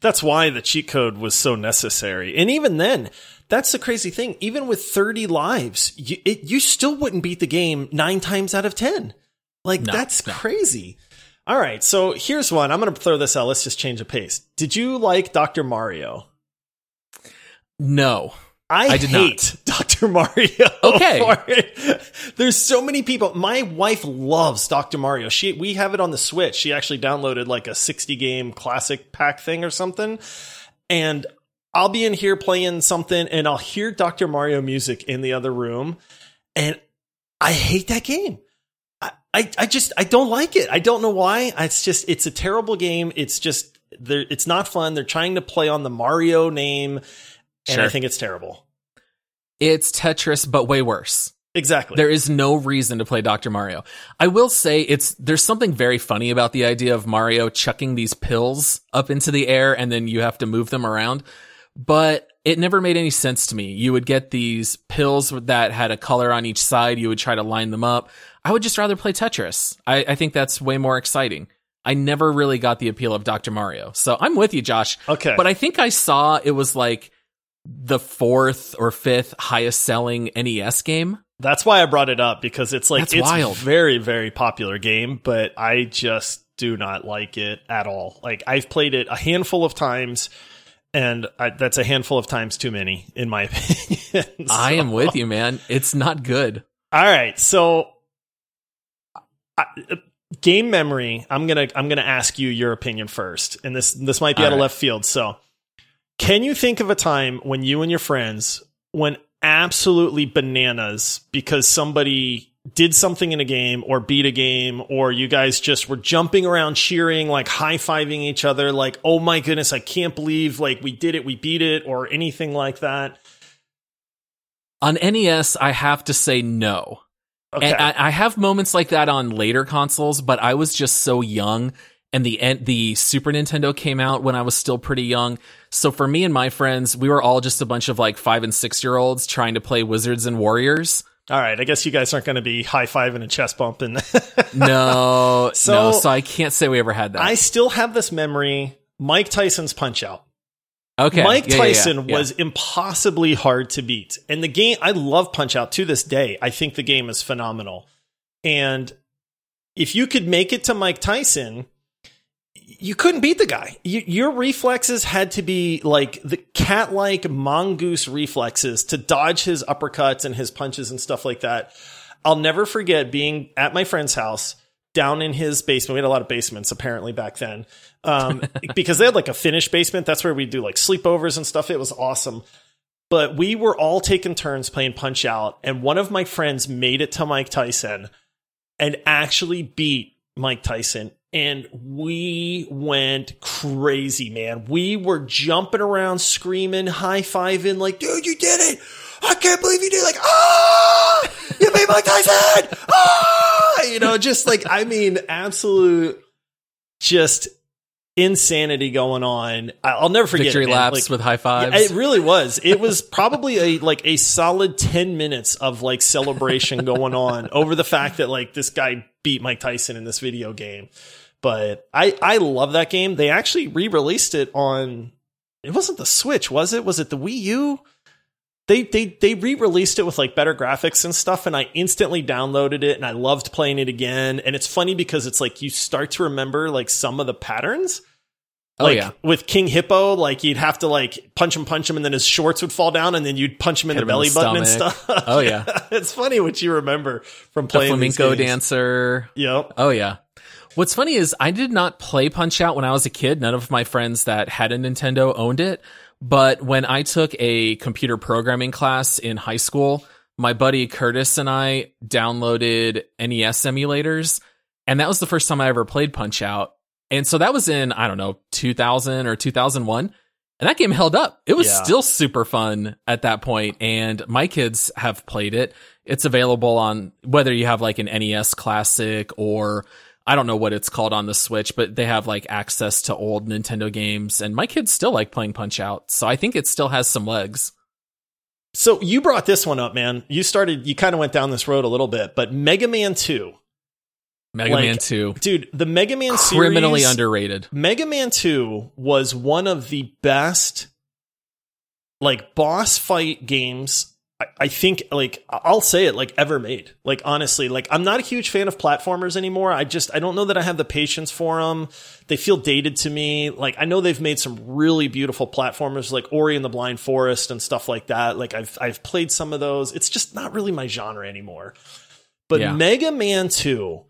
[SPEAKER 1] That's why the cheat code was so necessary. And even then, that's the crazy thing. Even with 30 lives, you, it, you still wouldn't beat the game nine times out of 10. Like, no, that's no. crazy. All right, so here's one. I'm going to throw this out. Let's just change the pace. Did you like Dr. Mario?
[SPEAKER 2] No.
[SPEAKER 1] I, I did hate <laughs> not. Dr. Mario. <laughs>
[SPEAKER 2] Okay.
[SPEAKER 1] There's so many people. My wife loves Dr. Mario. She we have it on the Switch. She actually downloaded like a 60 game classic pack thing or something. And I'll be in here playing something and I'll hear Dr. Mario music in the other room and I hate that game. I, I, I just I don't like it. I don't know why. It's just it's a terrible game. It's just it's not fun. They're trying to play on the Mario name and sure. I think it's terrible.
[SPEAKER 2] It's Tetris, but way worse.
[SPEAKER 1] Exactly.
[SPEAKER 2] There is no reason to play Dr. Mario. I will say it's, there's something very funny about the idea of Mario chucking these pills up into the air and then you have to move them around. But it never made any sense to me. You would get these pills that had a color on each side. You would try to line them up. I would just rather play Tetris. I, I think that's way more exciting. I never really got the appeal of Dr. Mario. So I'm with you, Josh.
[SPEAKER 1] Okay.
[SPEAKER 2] But I think I saw it was like the fourth or fifth highest selling NES game.
[SPEAKER 1] That's why I brought it up because it's like
[SPEAKER 2] That's
[SPEAKER 1] it's
[SPEAKER 2] wild.
[SPEAKER 1] very very popular game, but I just do not like it at all. Like I've played it a handful of times and I, that's a handful of times too many in my <laughs> opinion.
[SPEAKER 2] so. I am with you, man. It's not good.
[SPEAKER 1] All right, so I, game memory. I'm gonna I'm gonna ask you your opinion first, and this this might be All out right. of left field. So can you think of a time when you and your friends went absolutely bananas because somebody did something in a game or beat a game or you guys just were jumping around cheering like high-fiving each other like oh my goodness I can't believe like we did it we beat it or anything like that?
[SPEAKER 2] On NES I have to say no.
[SPEAKER 1] Okay.
[SPEAKER 2] And I, I have moments like that on later consoles, but I was just so young and the the Super Nintendo came out when I was still pretty young. So for me and my friends, we were all just a bunch of like five and six year olds trying to play Wizards and Warriors.
[SPEAKER 1] All right, I guess you guys aren't going to be high fiving and chest bumping. <laughs>
[SPEAKER 2] no, so, no. So I can't say we ever had that.
[SPEAKER 1] I still have this memory. Mike Tyson's Punch Out.
[SPEAKER 2] Okay,
[SPEAKER 1] Mike
[SPEAKER 2] yeah,
[SPEAKER 1] Tyson
[SPEAKER 2] yeah, yeah.
[SPEAKER 1] was impossibly hard to beat, and the game. I love Punch Out to this day. I think the game is phenomenal, and if you could make it to Mike Tyson, you couldn't beat the guy. You, your reflexes had to be like the cat like mongoose reflexes to dodge his uppercuts and his punches and stuff like that. I'll never forget being at my friend's house down in his basement. We had a lot of basements apparently back then um, <laughs> because they had like a finished basement. That's where we do like sleepovers and stuff. It was awesome. But we were all taking turns playing Punch Out, and one of my friends made it to Mike Tyson and actually beat Mike Tyson and we went crazy, man. We were jumping around, screaming, high fiving, like, dude, you did it! I can't believe you did it! Like, ah, you beat Mike Tyson! Ah, you know, just like, I mean, absolute, just insanity going on. I'll never forget
[SPEAKER 2] victory
[SPEAKER 1] it,
[SPEAKER 2] laps
[SPEAKER 1] like,
[SPEAKER 2] with high fives.
[SPEAKER 1] It really was. It was probably a like a solid ten minutes of like celebration going on over the fact that like this guy beat Mike Tyson in this video game. But I I love that game. They actually re-released it on it wasn't the Switch, was it? Was it the Wii U? They they they re-released it with like better graphics and stuff and I instantly downloaded it and I loved playing it again. And it's funny because it's like you start to remember like some of the patterns.
[SPEAKER 2] Oh,
[SPEAKER 1] like
[SPEAKER 2] yeah.
[SPEAKER 1] with King Hippo, like you'd have to like punch him, punch him, and then his shorts would fall down, and then you'd punch him in
[SPEAKER 2] Hit
[SPEAKER 1] the belly
[SPEAKER 2] in the
[SPEAKER 1] button and stuff.
[SPEAKER 2] Oh, yeah. <laughs>
[SPEAKER 1] it's funny what you remember from
[SPEAKER 2] the
[SPEAKER 1] playing these
[SPEAKER 2] flamenco dancer.
[SPEAKER 1] Yep.
[SPEAKER 2] Oh yeah. What's funny is I did not play Punch Out when I was a kid. None of my friends that had a Nintendo owned it. But when I took a computer programming class in high school, my buddy Curtis and I downloaded NES emulators, and that was the first time I ever played Punch Out. And so that was in, I don't know, 2000 or 2001. And that game held up. It was
[SPEAKER 1] Yeah.
[SPEAKER 2] still super fun at that point, and my kids have played it. It's available on whether you have like an NES Classic or I don't know what it's called on the Switch, but they have like access to old Nintendo games, and my kids still like playing Punch Out. So I think it still has some legs.
[SPEAKER 1] So you brought this one up, man. You started, you kind of went down this road a little bit, but Mega Man 2.
[SPEAKER 2] Mega
[SPEAKER 1] Like,
[SPEAKER 2] Man 2,
[SPEAKER 1] Dude, the Mega Man series.
[SPEAKER 2] criminally underrated.
[SPEAKER 1] Mega Man 2 was one of the best like boss fight games I, think like I'll say it like ever made. Like honestly, like I'm not a huge fan of platformers anymore. I just I don't know that I have the patience for them. They feel dated to me. Like I know they've made some really beautiful platformers like Ori and the Blind Forest and stuff like that. Like I've I've played some of those. It's just not really my genre anymore. But
[SPEAKER 2] Yeah.
[SPEAKER 1] Mega Man 2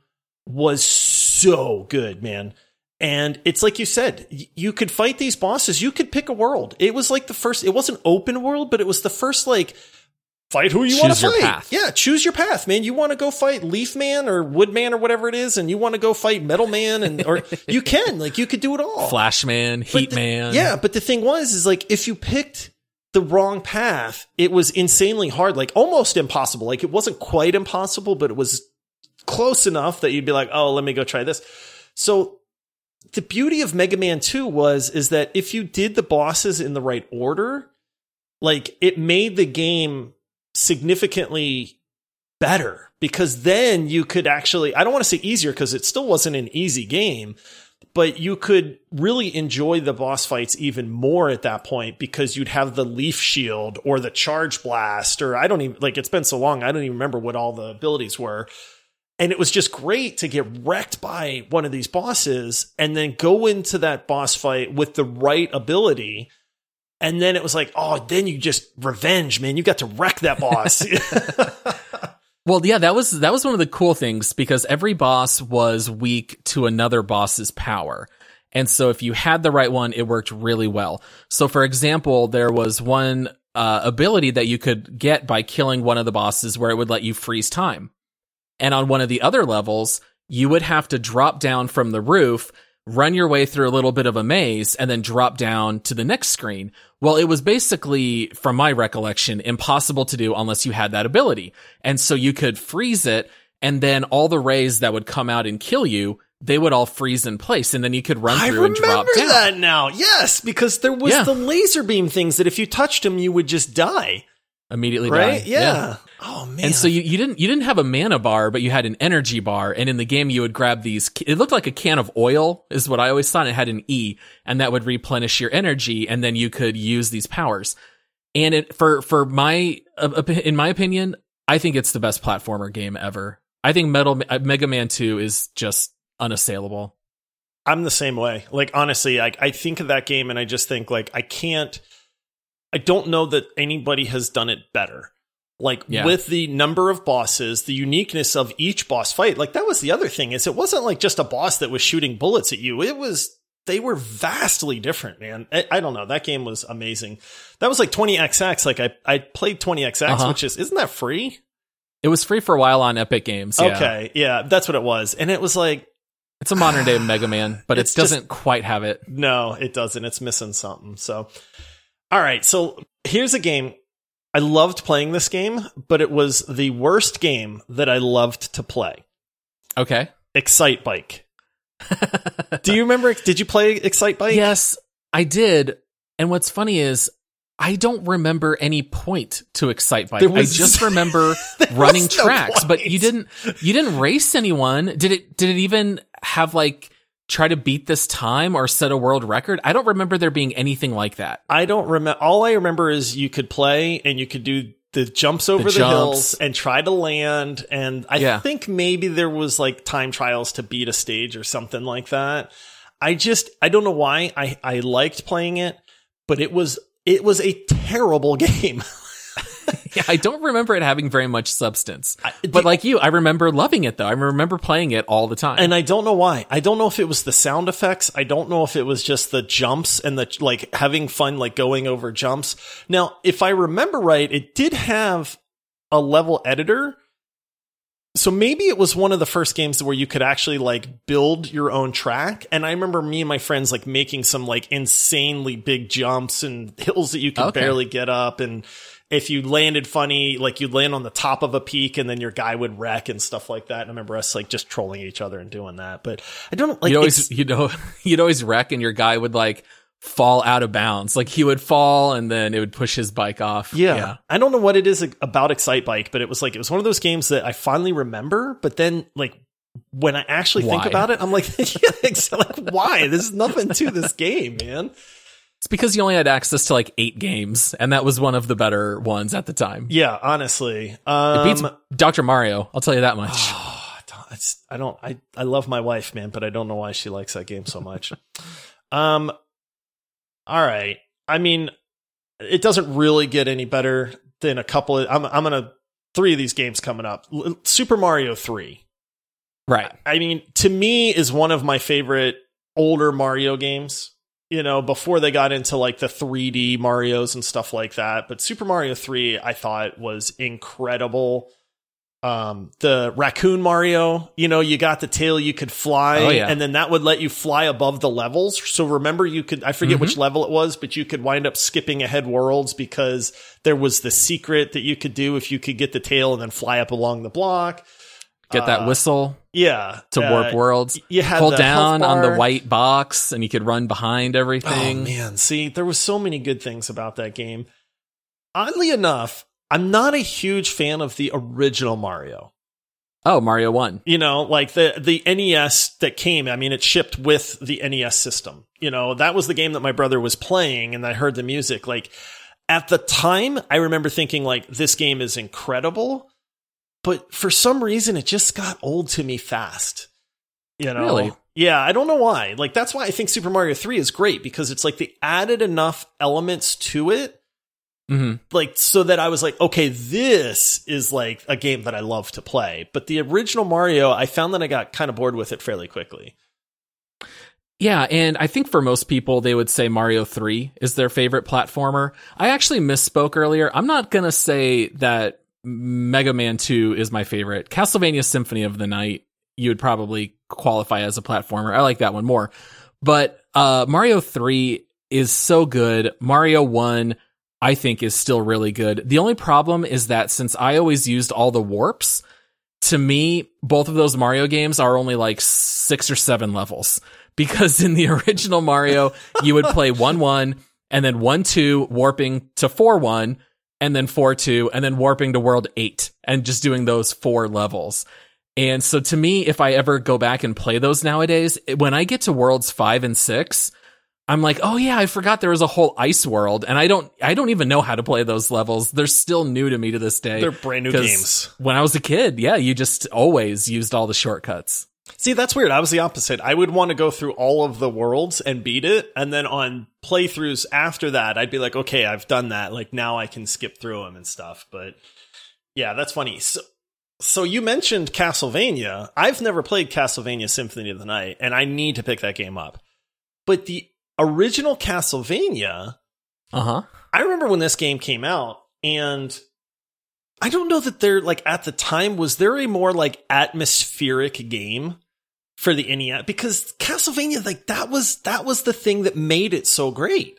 [SPEAKER 1] was so good, man. And it's like you said, you could fight these bosses. You could pick a world. It was like the first, it wasn't open world, but it was the first like fight who you want to fight.
[SPEAKER 2] path.
[SPEAKER 1] Yeah, choose your path, man. You want to go fight Leaf Man or Wood Man or whatever it is, and you want to go fight Metal Man, and or <laughs> you can like you could do it all.
[SPEAKER 2] Flashman,
[SPEAKER 1] But
[SPEAKER 2] Heat
[SPEAKER 1] the-
[SPEAKER 2] Man.
[SPEAKER 1] Yeah, but the thing was, is like if you picked the wrong path, it was insanely hard, like almost impossible. Like it wasn't quite impossible, but it was close enough that you'd be like, oh, let me go try this. So the beauty of Mega Man 2 was, is that if you did the bosses in the right order, like it made the game significantly better because then you could actually, I don't want to say easier because it still wasn't an easy game, but you could really enjoy the boss fights even more at that point because you'd have the leaf shield or the charge blast or I don't even like it's been so long I don't even remember what all the abilities were. And it was just great to get wrecked by one of these bosses and then go into that boss fight with the right ability and then it was like oh then you just revenge man you got to wreck that boss <laughs> <laughs>
[SPEAKER 2] Well, yeah, that was that was one of the cool things because every boss was weak to another boss's power. And so if you had the right one, it worked really well. So for example, there was one uh, ability that you could get by killing one of the bosses where it would let you freeze time. And on one of the other levels, you would have to drop down from the roof, run your way through a little bit of a maze, and then drop down to the next screen. Well, it was basically, from my recollection, impossible to do unless you had that ability. And so you could freeze it, and then all the rays that would come out and kill you, they would all freeze in place, and then you could run
[SPEAKER 1] I
[SPEAKER 2] through and drop
[SPEAKER 1] remember that now. Yes, because there was
[SPEAKER 2] Yeah.
[SPEAKER 1] the laser beam things that if you touched them, you would just die.
[SPEAKER 2] Immediately
[SPEAKER 1] Right?
[SPEAKER 2] die.
[SPEAKER 1] Yeah. Oh man.
[SPEAKER 2] And so you, you didn't you didn't have a mana bar, but you had an energy bar, and in the game you would grab these. It looked like a can of oil, is what I always thought. It had an E, and that would replenish your energy, and then you could use these powers. And it for for my uh, in my opinion, I think it's the best platformer game ever. I think Metal uh, Mega Man Two is just unassailable.
[SPEAKER 1] I'm the same way. Like honestly, I I think of that game and I just think like I can't. I don't know that anybody has done it better. Like
[SPEAKER 2] Yeah.
[SPEAKER 1] with the number of bosses, the uniqueness of each boss fight. Like that was the other thing is it wasn't like just a boss that was shooting bullets at you. It was they were vastly different, man. I, I don't know. That game was amazing. That was like 20XX. Like I I played 20XX,
[SPEAKER 2] Uh-huh.
[SPEAKER 1] which is isn't that free?
[SPEAKER 2] It was free for a while on Epic Games. Yeah.
[SPEAKER 1] Okay, yeah, that's what it was. And it was like
[SPEAKER 2] it's a modern day <sighs> Mega Man, but it doesn't quite have it.
[SPEAKER 1] No, it doesn't. It's missing something. So, all right. So here's a game. I loved playing this game, but it was the worst game that I loved to play.
[SPEAKER 2] Okay.
[SPEAKER 1] Excitebike. <laughs> Do you remember? Did you play Excite Bike?
[SPEAKER 2] Yes, I did. And what's funny is I don't remember any point to
[SPEAKER 1] Excitebike. Was-
[SPEAKER 2] I just <laughs> remember running
[SPEAKER 1] no
[SPEAKER 2] tracks, but you didn't you didn't race anyone. Did it did it even have like try to beat this time or set a world record? I don't remember there being anything like that.
[SPEAKER 1] I don't remember. All I remember is you could play and you could do the jumps over the,
[SPEAKER 2] jumps.
[SPEAKER 1] hills and try to land. And I
[SPEAKER 2] Yeah.
[SPEAKER 1] think maybe there was like time trials to beat a stage or something like that. I just, I don't know why I, I liked playing it, but it was, it was a terrible <laughs> game. <laughs>
[SPEAKER 2] Yeah, I don't remember it having very much substance.
[SPEAKER 1] I-
[SPEAKER 2] But
[SPEAKER 1] the-
[SPEAKER 2] like you, I remember loving it though. I remember playing it all the time.
[SPEAKER 1] And I don't know why. I don't know if it was the sound effects. I don't know if it was just the jumps and the like having fun, like going over jumps. Now, if I remember right, it did have a level editor. So maybe it was one of the first games where you could actually like build your own track. And I remember me and my friends like making some like insanely big jumps and <laughs> hills that you could
[SPEAKER 2] Okay.
[SPEAKER 1] barely get up. And if you landed funny, like you'd land on the top of a peak and then your guy would wreck and stuff like that. And I remember us like just trolling each other and doing that. But I don't like
[SPEAKER 2] you'd always you'd, al- <laughs> you'd always wreck and your guy would like fall out of bounds. Like he would fall and then it would push his bike off.
[SPEAKER 1] Yeah. yeah. I don't know what it is about Excitebike, but it was like it was one of those games that I finally remember, but then like when I actually think about it, I'm like, <laughs> yeah, like why? There's nothing to this game, man.
[SPEAKER 2] It's because you only had access to like eight games, and that was one of the better ones at the time.
[SPEAKER 1] Yeah, honestly.
[SPEAKER 2] It
[SPEAKER 1] Um
[SPEAKER 2] beats Dr. Mario, I'll tell you that much. <sighs>
[SPEAKER 1] I don't- I don't I I love my wife, man, but I don't know why she likes that game so much. <laughs> um all right. I mean, it doesn't really get any better than a couple of I'm I'm going to three of these games coming up. L- Super Mario 3.
[SPEAKER 2] right.
[SPEAKER 1] I mean, to me, is one of my favorite older Mario games. You know, before they got into like the 3D Mario's and stuff like that. But Super Mario 3, I thought was incredible. Um, the raccoon Mario, you know, you got the tail, you could fly,
[SPEAKER 2] Oh, yeah.
[SPEAKER 1] and then that would let you fly above the levels. So remember, you could, I forget
[SPEAKER 2] Mm-hmm.
[SPEAKER 1] which level it was, but you could wind up skipping ahead worlds because there was the secret that you could do if you could get the tail and then fly up along the block.
[SPEAKER 2] Get that
[SPEAKER 1] Uh,
[SPEAKER 2] whistle
[SPEAKER 1] Yeah.
[SPEAKER 2] to
[SPEAKER 1] uh,
[SPEAKER 2] warp worlds.
[SPEAKER 1] you had
[SPEAKER 2] Hold down on the white box, and you could run behind
[SPEAKER 1] Oh
[SPEAKER 2] everything.
[SPEAKER 1] man, see, there was so many good things about that game. Oddly enough, I'm not a huge fan of the original Mario.
[SPEAKER 2] Oh, Mario One.
[SPEAKER 1] You know, like the the NES that came. I mean, it shipped with the NES system. You know, that was the game that my brother was playing, and I heard the music. Like at the time, I remember thinking like this game is incredible, but for some reason, it just got old to me fast. You know,
[SPEAKER 2] Really?
[SPEAKER 1] Yeah, I don't know why. Like that's why I think Super Mario 3 is great because it's like they added enough elements to it
[SPEAKER 2] hmm
[SPEAKER 1] like so that I was like, okay, this is like a game that I love to play. But the original Mario, I found that I got kind of bored with it fairly quickly.
[SPEAKER 2] Yeah, and I think for most people, they would say Mario 3 is their favorite platformer. I actually misspoke earlier. I'm not going to say that Mega Man 2 is my favorite. Castlevania Symphony of the Night, you would probably qualify as a platformer. I like that one more. But uh, Mario 3 is so good. Mario 1, I think, is still really good. The only problem is that since I always used all the warps, to me, both of those Mario games are only like six or seven levels. <laughs> Because in the original Mario, you would play 1 1 and then 1 2 warping to 4 1 and then 4 2 and then warping to world 8 and just doing those four levels. And so to me, if I ever go back and play those nowadays, when I get to worlds 5 and 6, I'm like, oh yeah, I forgot there was a whole ice world, and I don't, I don't even know how to play those levels. They're still new to me to this day.
[SPEAKER 1] They're brand new games.
[SPEAKER 2] When I was a kid, yeah, you just always used all the shortcuts.
[SPEAKER 1] See, that's weird. I was the opposite. I would want to go through all of the worlds and beat it. And then on playthroughs after that, I'd be like, okay, I've done that. Like now I can skip through them and stuff. But yeah, that's funny. So, so you mentioned Castlevania. I've never played Castlevania Symphony of the Night, and I need to pick that game up. But the original Castlevania,
[SPEAKER 2] Uh huh.
[SPEAKER 1] I remember when this game came out, and I don't know that there, like, at the time, was there a more, like, atmospheric game for the NES? Because Castlevania, like, that was, that was the thing that made it so great.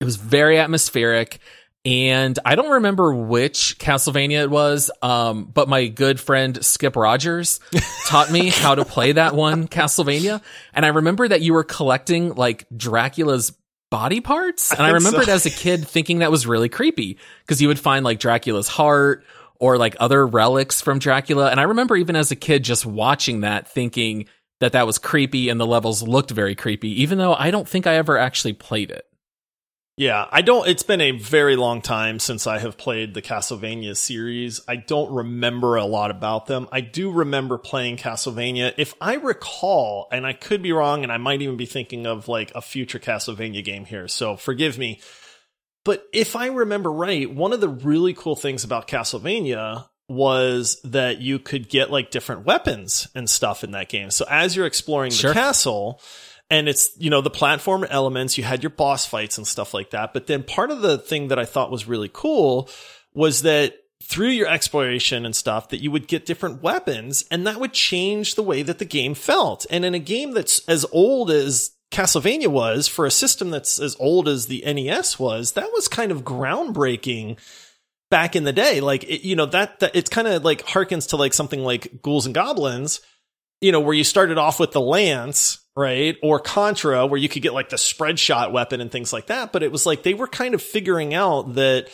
[SPEAKER 2] It was very atmospheric. And I don't remember which Castlevania it was, um, but my good friend Skip Rogers <laughs> taught me how to play that one Castlevania. And I remember that you were collecting like Dracula's body parts. And I, <laughs>
[SPEAKER 1] think
[SPEAKER 2] remembered
[SPEAKER 1] so.
[SPEAKER 2] as a kid thinking that was really creepy because you would find like Dracula's heart or like other relics from Dracula. And I remember even as a kid just watching that thinking that that was creepy and the levels looked very creepy, even though I don't think I ever actually played it.
[SPEAKER 1] Yeah, I don't. It's been a very long time since I have played the Castlevania series. I don't remember a lot about them. I do remember playing Castlevania. If I recall, and I could be wrong, and I might even be thinking of like a future Castlevania game here, so forgive me. But if I remember right, one of the really cool things about Castlevania was that you could get like different weapons and stuff in that game. So as you're exploring
[SPEAKER 2] Sure.
[SPEAKER 1] the castle, and it's you know the platform elements you had your boss fights and stuff like that but then part of the thing that i thought was really cool was that through your exploration and stuff that you would get different weapons and that would change the way that the game felt. And in a game that's as old as Castlevania was for a system that's as old as the NES was, that was kind of groundbreaking back in the day. Like, it, you know, that, that it's kind of like harkens to like something like Ghouls and Goblins, you know, where you started off with the lance, right? Or Contra, where you could get like the spread shot weapon and things like that. But it was like they were kind of figuring out that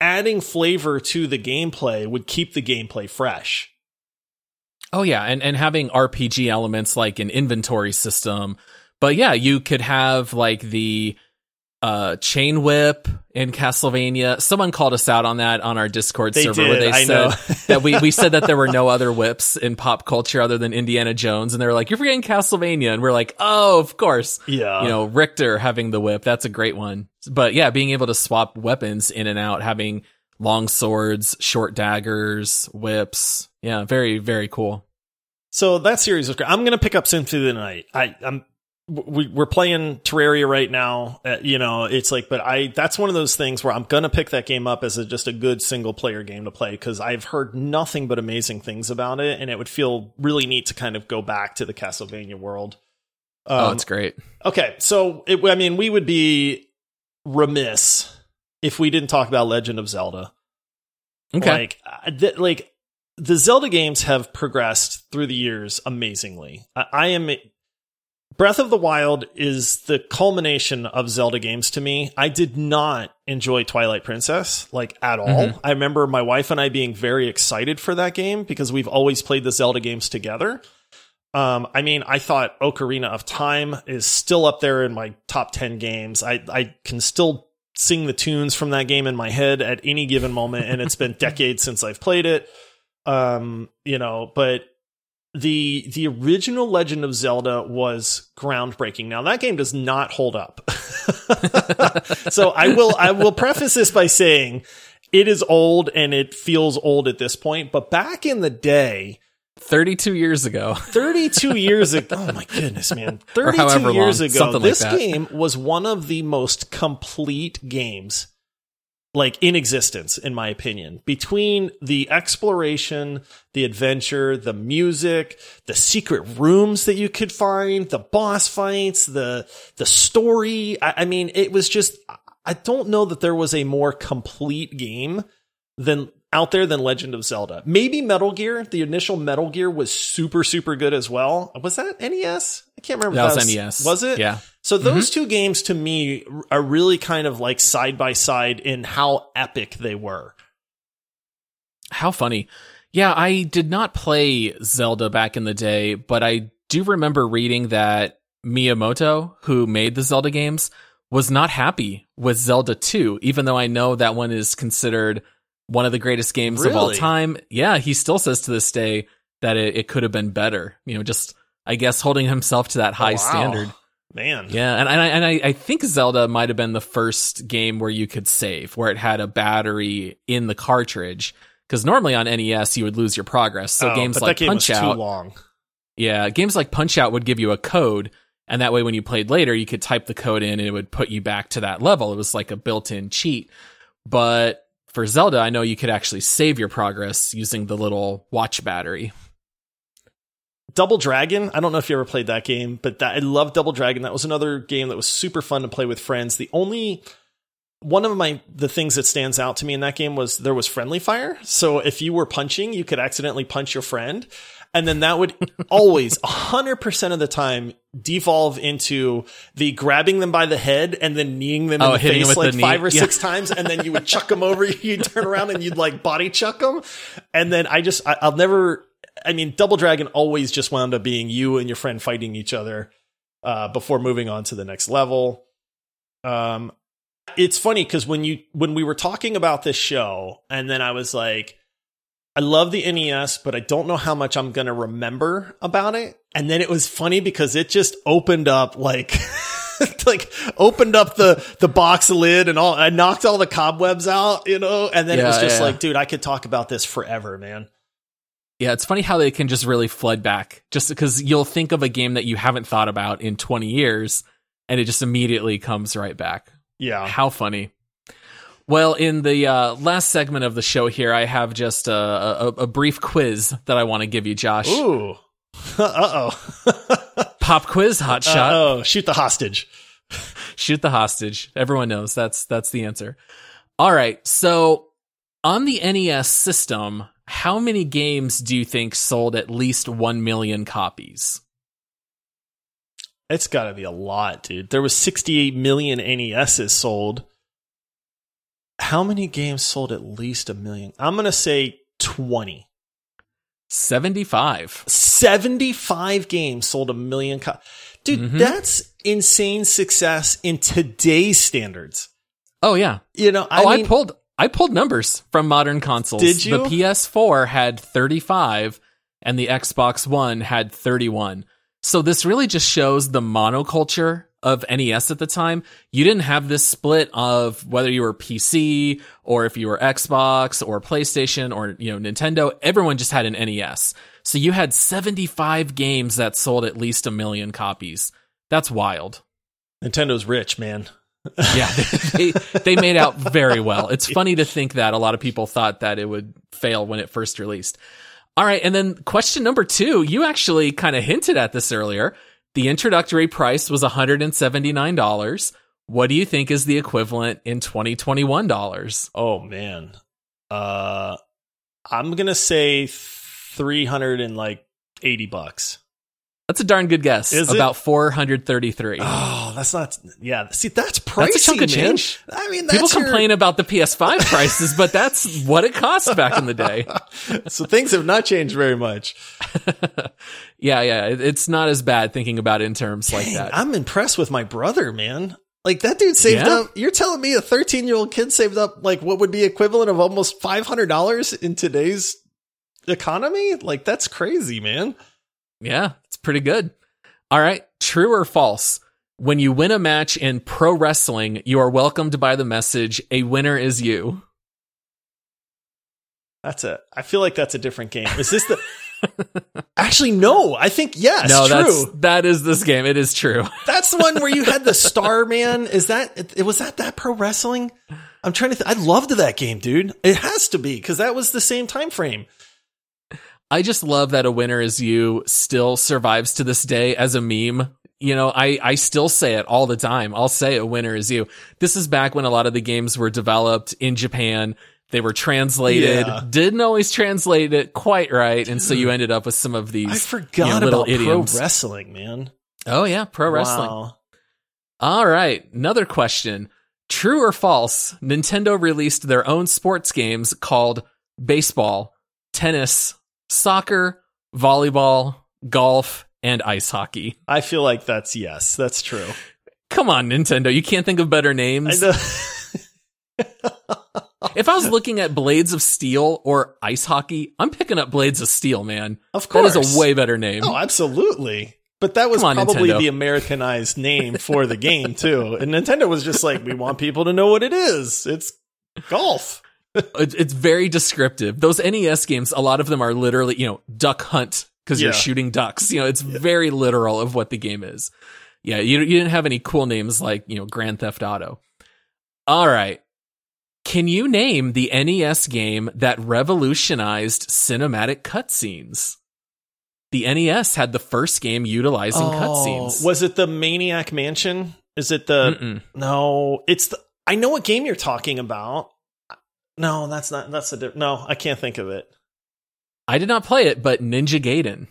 [SPEAKER 1] adding flavor to the gameplay would keep the gameplay fresh.
[SPEAKER 2] Oh yeah, and and having RPG elements like an inventory system. But yeah, you could have like the uh chain whip in Castlevania. Someone called us out on that on our Discord
[SPEAKER 1] They
[SPEAKER 2] server where
[SPEAKER 1] did,
[SPEAKER 2] they
[SPEAKER 1] I
[SPEAKER 2] said
[SPEAKER 1] know. <laughs>
[SPEAKER 2] that we we said that there were no <laughs> other whips in pop culture other than Indiana Jones and they were like you're forgetting Castlevania and we're like, "Oh, of course."
[SPEAKER 1] Yeah.
[SPEAKER 2] you know, Richter having the whip, that's a great one. But yeah, being able to swap weapons in and out, having long swords, short daggers, whips. Yeah, very very cool.
[SPEAKER 1] So that series was great. I'm going to pick up Symphony of the Night. I, I'm, we, we're playing Terraria right now. Uh, you know, it's like, but I, that's one of those things where I'm going to pick that game up as a, just a good single player game to play because I've heard nothing but amazing things about it. And it would feel really neat to kind of go back to the Castlevania world.
[SPEAKER 2] oh,
[SPEAKER 1] Um,
[SPEAKER 2] it's great.
[SPEAKER 1] Okay, so it, I mean, we would be remiss if we didn't talk about Legend of Zelda.
[SPEAKER 2] Okay.
[SPEAKER 1] Like, uh, th- like the Zelda games have progressed through the years amazingly. I, I am. Breath of the Wild is the culmination of Zelda games to me. I did not enjoy Twilight Princess like at all.
[SPEAKER 2] Mhm.
[SPEAKER 1] I remember my wife and I being very excited for that game because we've always played the Zelda games together. Um, I mean, I thought Ocarina of Time is still up there in my top 10 games. I, I can still sing the tunes from that game in my head at any given moment, and it's been <laughs> decades since I've played it. Um, you know, but the the original Legend of Zelda was groundbreaking. Now that game does not hold up. <laughs> so I will I will preface this by saying it is old and it feels old at this point, but back in the day,
[SPEAKER 2] 32 years ago. <laughs>
[SPEAKER 1] 32 years ago. Oh my goodness, man. 32
[SPEAKER 2] however
[SPEAKER 1] years
[SPEAKER 2] long,
[SPEAKER 1] ago,
[SPEAKER 2] something like
[SPEAKER 1] this game was one of the most complete games like in existence in my opinion. Between the exploration, the adventure, the music, the secret rooms that you could find, the boss fights, the the story, I, I mean, it was just I don't know that there was a more complete game than out there than Legend of Zelda. Maybe Metal Gear. The initial Metal Gear was super super good as well. Was that NES? I can't remember.
[SPEAKER 2] That
[SPEAKER 1] if
[SPEAKER 2] was NES.
[SPEAKER 1] Was it?
[SPEAKER 2] Yeah.
[SPEAKER 1] So mm-hmm. those two games to me are really kind of like side by side in how epic they were.
[SPEAKER 2] How funny. Yeah, I did not play Zelda back in the day, but I do remember reading that Miyamoto, who made the Zelda games, was not happy with Zelda 2, even though I know that one is considered one of the greatest games of all time. Yeah, he still says to this day that it, it could have been better. You know, just, I guess, holding himself to that oh, high
[SPEAKER 1] Wow.
[SPEAKER 2] standard.
[SPEAKER 1] Man.
[SPEAKER 2] Yeah, and and I, and I, I think Zelda might have been the first game where you could save, where it had a battery in the cartridge. Because normally on NES you would lose your progress. So
[SPEAKER 1] Oh,
[SPEAKER 2] games like
[SPEAKER 1] game
[SPEAKER 2] Punch Out,
[SPEAKER 1] too long.
[SPEAKER 2] yeah, games like Punch Out would give you a code, and that way when you played later, you could type the code in and it would put you back to that level. It was like a built-in cheat. But for Zelda, I know you could actually save your progress using the little watch battery.
[SPEAKER 1] Double Dragon. I don't know if you ever played that game, but that I love Double Dragon. That was another game that was super fun to play with friends. The only one of my the things that stands out to me in that game was there was friendly fire. So if you were punching, you could accidentally punch your friend. And then that would always 100% of the time devolve into the grabbing them by the head and then kneeing them
[SPEAKER 2] Oh,
[SPEAKER 1] in the face like
[SPEAKER 2] the knee.
[SPEAKER 1] five or
[SPEAKER 2] Yeah.
[SPEAKER 1] six times. And then you would chuck them over. <laughs> You'd turn around and you'd like body chuck them. And then I just, I, I'll never, I mean, Double Dragon always just wound up being you and your friend fighting each other uh, before moving on to the next level. Um, it's funny because when you when we were talking about this show, and then I was like, I love the NES, but I don't know how much I'm gonna remember about it. And then it was funny because it just opened up like. <laughs> like opened up the the box lid and all I knocked all the cobwebs out, you know, and then it was just
[SPEAKER 2] yeah.
[SPEAKER 1] like, dude, I could talk about this forever, man.
[SPEAKER 2] Yeah, it's funny how they can just really flood back just because you'll think of a game that you haven't thought about in 20 years and it just immediately comes right back.
[SPEAKER 1] Yeah.
[SPEAKER 2] How funny. Well, in the uh, last segment of the show here, I have just a, a, a brief quiz that I want to give you, Josh.
[SPEAKER 1] Ooh. <laughs> uh oh. <laughs>
[SPEAKER 2] Pop quiz, hot shot.
[SPEAKER 1] oh, shoot the hostage. <laughs>
[SPEAKER 2] Shoot the hostage. Everyone knows that's that's the answer. All right. So on the NES system, how many games do you think sold at least 1 million copies?
[SPEAKER 1] It's got to be a lot, dude. There was 68 million NESs sold. How many games sold at least a million? I'm going to say 20.
[SPEAKER 2] 75.
[SPEAKER 1] 75 games sold a million copies. Dude,
[SPEAKER 2] Mhm.
[SPEAKER 1] that's insane success in today's standards.
[SPEAKER 2] Oh yeah.
[SPEAKER 1] You know, I
[SPEAKER 2] oh,
[SPEAKER 1] mean,
[SPEAKER 2] I pulled I pulled numbers from modern consoles.
[SPEAKER 1] Did you?
[SPEAKER 2] The PS4 had 35 and the Xbox One had 31. So this really just shows the monoculture of NES at the time. You didn't have this split of whether you were PC or if you were Xbox or PlayStation or, you know, Nintendo. Everyone just had an NES. So you had 75 games that sold at least a million copies. That's wild.
[SPEAKER 1] Nintendo's rich, man. <laughs>
[SPEAKER 2] Yeah, they, they made out very well. It's funny to think that a lot of people thought that it would fail when it first released. All right, and then question number two, you actually kind of hinted at this earlier. The introductory price was $179. What do you think is the equivalent in 2021 dollars?
[SPEAKER 1] Oh man. Uh I'm going to say 300 and like 80 bucks.
[SPEAKER 2] That's a darn good guess.
[SPEAKER 1] Is it?
[SPEAKER 2] About 433.
[SPEAKER 1] Oh, that's not yeah, see that's pricey,
[SPEAKER 2] That's a chunk of
[SPEAKER 1] man.
[SPEAKER 2] change.
[SPEAKER 1] I mean, that's
[SPEAKER 2] People
[SPEAKER 1] your-
[SPEAKER 2] complain about the PS5 <laughs> prices, but that's what it cost back in the day. <laughs>
[SPEAKER 1] so things have not changed very much. <laughs>
[SPEAKER 2] yeah, yeah, it's not as bad thinking about it in terms like that.
[SPEAKER 1] I'm impressed with my brother, man. Like that dude saved
[SPEAKER 2] Yeah?
[SPEAKER 1] up. You're telling me a 13 year old kid saved up like what would be equivalent of almost $500 in today's economy? Like that's crazy, man.
[SPEAKER 2] Yeah, it's pretty good. All right, true or false? When you win a match in pro wrestling, you are welcomed by the message, a winner is you.
[SPEAKER 1] That's a. I feel like that's a different game. Is this the? <laughs> Actually, no. I think yes.
[SPEAKER 2] no, that's
[SPEAKER 1] true.
[SPEAKER 2] that is this game. It is true. <laughs>
[SPEAKER 1] That's, the one where you had the Star Man. Is that? It, was that that pro wrestling? I'm trying to. Th- I loved that game, dude. It has to be because that was the same time frame.
[SPEAKER 2] I just love that a winner is you still survives to this day as a meme. You know, I, I still say it all the time. I'll say a winner is you. This is back when a lot of the games were developed in Japan. They were translated,
[SPEAKER 1] Yeah.
[SPEAKER 2] didn't always translate it quite right. And so you hmm. ended up with some of these
[SPEAKER 1] I
[SPEAKER 2] you
[SPEAKER 1] forgot
[SPEAKER 2] know, little
[SPEAKER 1] about
[SPEAKER 2] idioms.
[SPEAKER 1] pro wrestling, man.
[SPEAKER 2] Oh yeah, pro wrestling.
[SPEAKER 1] Wow.
[SPEAKER 2] All right, another question. True or false? Nintendo released their own sports games called baseball, tennis, soccer, volleyball, golf, and ice hockey.
[SPEAKER 1] I feel like that's yes. That's true.
[SPEAKER 2] Come on, Nintendo. You can't think of better
[SPEAKER 1] I
[SPEAKER 2] names. <laughs> If I was looking at Blades of Steel or ice hockey, I'm picking up Blades of Steel, man.
[SPEAKER 1] Of course, That
[SPEAKER 2] is a way better name.
[SPEAKER 1] Oh, absolutely. But that was
[SPEAKER 2] on,
[SPEAKER 1] probably
[SPEAKER 2] Nintendo.
[SPEAKER 1] the Americanized name for the game too. And Nintendo was just like, we want people to know what it is. It's golf. <laughs>
[SPEAKER 2] It's very descriptive. Those NES games, a lot of them are literally, you know, duck hunt because you're shooting ducks. You know, it's very literal of what the game is. Yeah, you, you didn't have any cool names like, you know, Grand Theft Auto. All right. Can you name the NES game that revolutionized cinematic cutscenes? The NES had the first game utilizing oh. cutscenes.
[SPEAKER 1] Oh, was it the Maniac Mansion? Is it the
[SPEAKER 2] Mm-mm.
[SPEAKER 1] no? It's the. I know what game you're talking about. No, that's not. That's a. di- No, I can't think of it.
[SPEAKER 2] I did not play it, but Ninja Gaiden.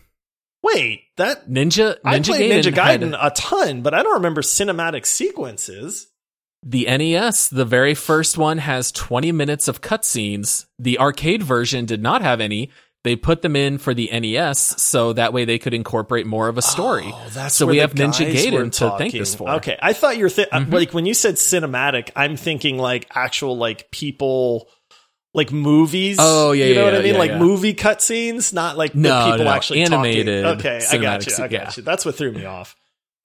[SPEAKER 1] Wait, that
[SPEAKER 2] Ninja, Ninja
[SPEAKER 1] I played
[SPEAKER 2] Gaiden,
[SPEAKER 1] Ninja
[SPEAKER 2] had-
[SPEAKER 1] Gaiden a ton, but I don't remember cinematic sequences.
[SPEAKER 2] The NES, the very first one, has 20 minutes of cutscenes. The arcade version did not have any. They put them in for the NES so that way they could incorporate more of a story.
[SPEAKER 1] Oh, that's
[SPEAKER 2] so we have Ninja Gaiden to thank this for.
[SPEAKER 1] Okay, I thought you were th-
[SPEAKER 2] Mhm.
[SPEAKER 1] like when you said cinematic, I'm thinking like actual like people like movies.
[SPEAKER 2] Oh, yeah,
[SPEAKER 1] you know
[SPEAKER 2] yeah,
[SPEAKER 1] what I mean,
[SPEAKER 2] yeah,
[SPEAKER 1] like
[SPEAKER 2] yeah.
[SPEAKER 1] movie cutscenes, not like the
[SPEAKER 2] No,
[SPEAKER 1] people
[SPEAKER 2] no,
[SPEAKER 1] actually
[SPEAKER 2] animated
[SPEAKER 1] Talking. Okay, I got you. I got you. That's what threw me off.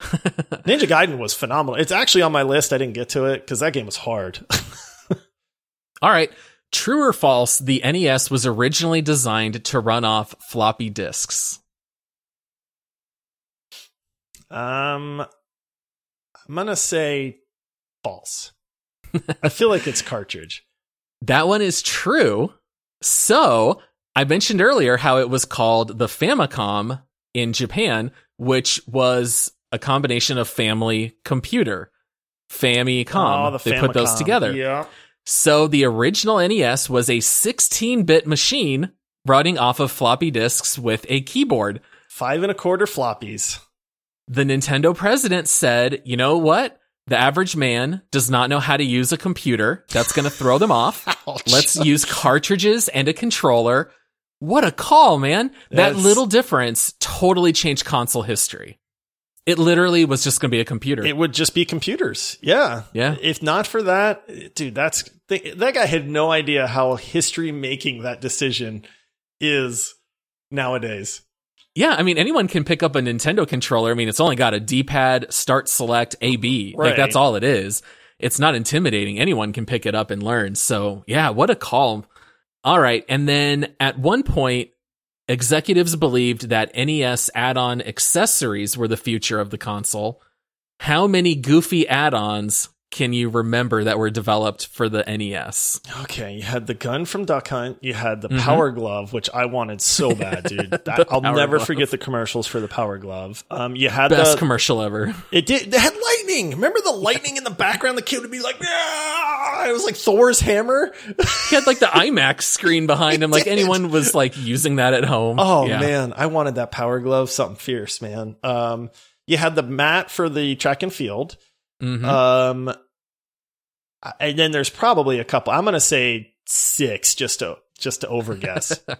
[SPEAKER 1] <laughs> Ninja Gaiden was phenomenal. It's actually on my list. I didn't get to it because that game was hard. <laughs>
[SPEAKER 2] All right. True or false, the NES was originally designed to run off floppy disks.
[SPEAKER 1] um, I'm gonna say false. I feel like it's <laughs> cartridge.
[SPEAKER 2] That one is true. So I mentioned earlier how it was called the Famicom in Japan, which was a combination of family computer. Famicom.
[SPEAKER 1] Oh, the
[SPEAKER 2] they put those together.
[SPEAKER 1] Yeah.
[SPEAKER 2] So the original NES was a 16 bit machine running off of floppy disks with a keyboard.
[SPEAKER 1] Five and a quarter floppies.
[SPEAKER 2] The Nintendo president said, you know what? The average man does not know how to use a computer. That's going to throw them off. <laughs> Let's use cartridges and a controller. What a call, man. That
[SPEAKER 1] That's-
[SPEAKER 2] little difference totally changed console history. It literally was just going to be a computer.
[SPEAKER 1] It would just be computers. Yeah.
[SPEAKER 2] Yeah.
[SPEAKER 1] If not for that, dude, that's that guy had no idea how history making that decision is nowadays.
[SPEAKER 2] yeah, I mean, anyone can pick up a Nintendo controller. I mean, it's only got a D-pad, start, select, AB. Like that's all it is. It's not intimidating. Anyone can pick it up and learn. So yeah, what a call. All right. And then at one point, executives believed that NES add-on accessories were the future of the console. How many goofy add-ons can you remember that were developed for the NES?
[SPEAKER 1] Okay, you had the gun from Duck Hunt. You had the
[SPEAKER 2] Mhm.
[SPEAKER 1] Power Glove, which I wanted so bad, dude. <laughs> That- I'll never
[SPEAKER 2] Glove.
[SPEAKER 1] forget the commercials for the Power Glove. Um, you had the
[SPEAKER 2] Best
[SPEAKER 1] the
[SPEAKER 2] commercial ever.
[SPEAKER 1] it did. They had lightning. Remember the lightning in the background? The kid would be like, "Yeah!" It was like Thor's hammer.
[SPEAKER 2] He had like the <laughs> IMAX screen behind him. Like anyone was like using that at home.
[SPEAKER 1] Oh
[SPEAKER 2] Yeah.
[SPEAKER 1] man, I wanted that Power Glove. Something fierce, man. Um, you had the mat for the track and field.
[SPEAKER 2] Mhm.
[SPEAKER 1] Um, and then there's probably a couple. I'm gonna say six, just to just to overguess. <laughs>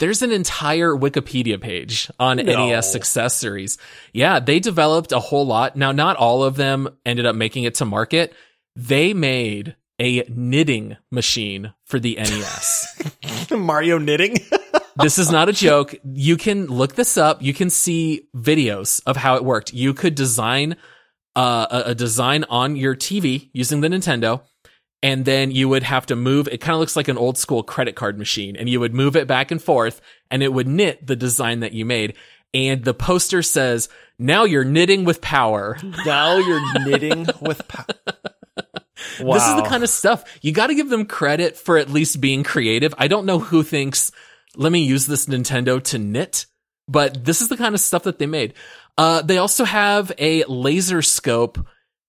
[SPEAKER 2] There's an entire Wikipedia page on
[SPEAKER 1] No.
[SPEAKER 2] NES accessories. Yeah, they developed a whole lot. Now, not all of them ended up making it to market. They made a knitting machine for the NES. <laughs>
[SPEAKER 1] Mario knitting. <laughs>
[SPEAKER 2] this is not a joke. You can look this up. You can see videos of how it worked. You could design uh, a, a design on your TV using the Nintendo, and then you would have to move. It kind of looks like an old school credit card machine, and you would move it back and forth, and it would knit the design that you made. And the poster says, "Now you're knitting with power."
[SPEAKER 1] now you're knitting with. power wow. <laughs>
[SPEAKER 2] This is the kind of stuff you got to give them credit for at least being creative. I don't know who thinks, let me use this Nintendo to knit, but this is the kind of stuff that they made. Uh, they also have a laser scope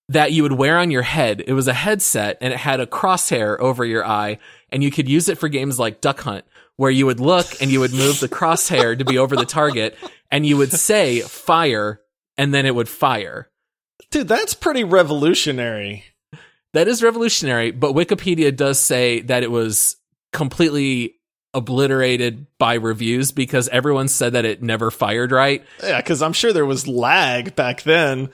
[SPEAKER 2] that you would wear on your head. It was a headset and it had a crosshair over your eye and you could use it for games like Duck Hunt where you would look and you would move the crosshair to be over the target and you would say fire and then it would fire.
[SPEAKER 1] dude. That's pretty revolutionary.
[SPEAKER 2] That is revolutionary, but Wikipedia does say that it was completely obliterated by reviews because everyone said that it never fired right.
[SPEAKER 1] Yeah, because I'm sure there was lag back then.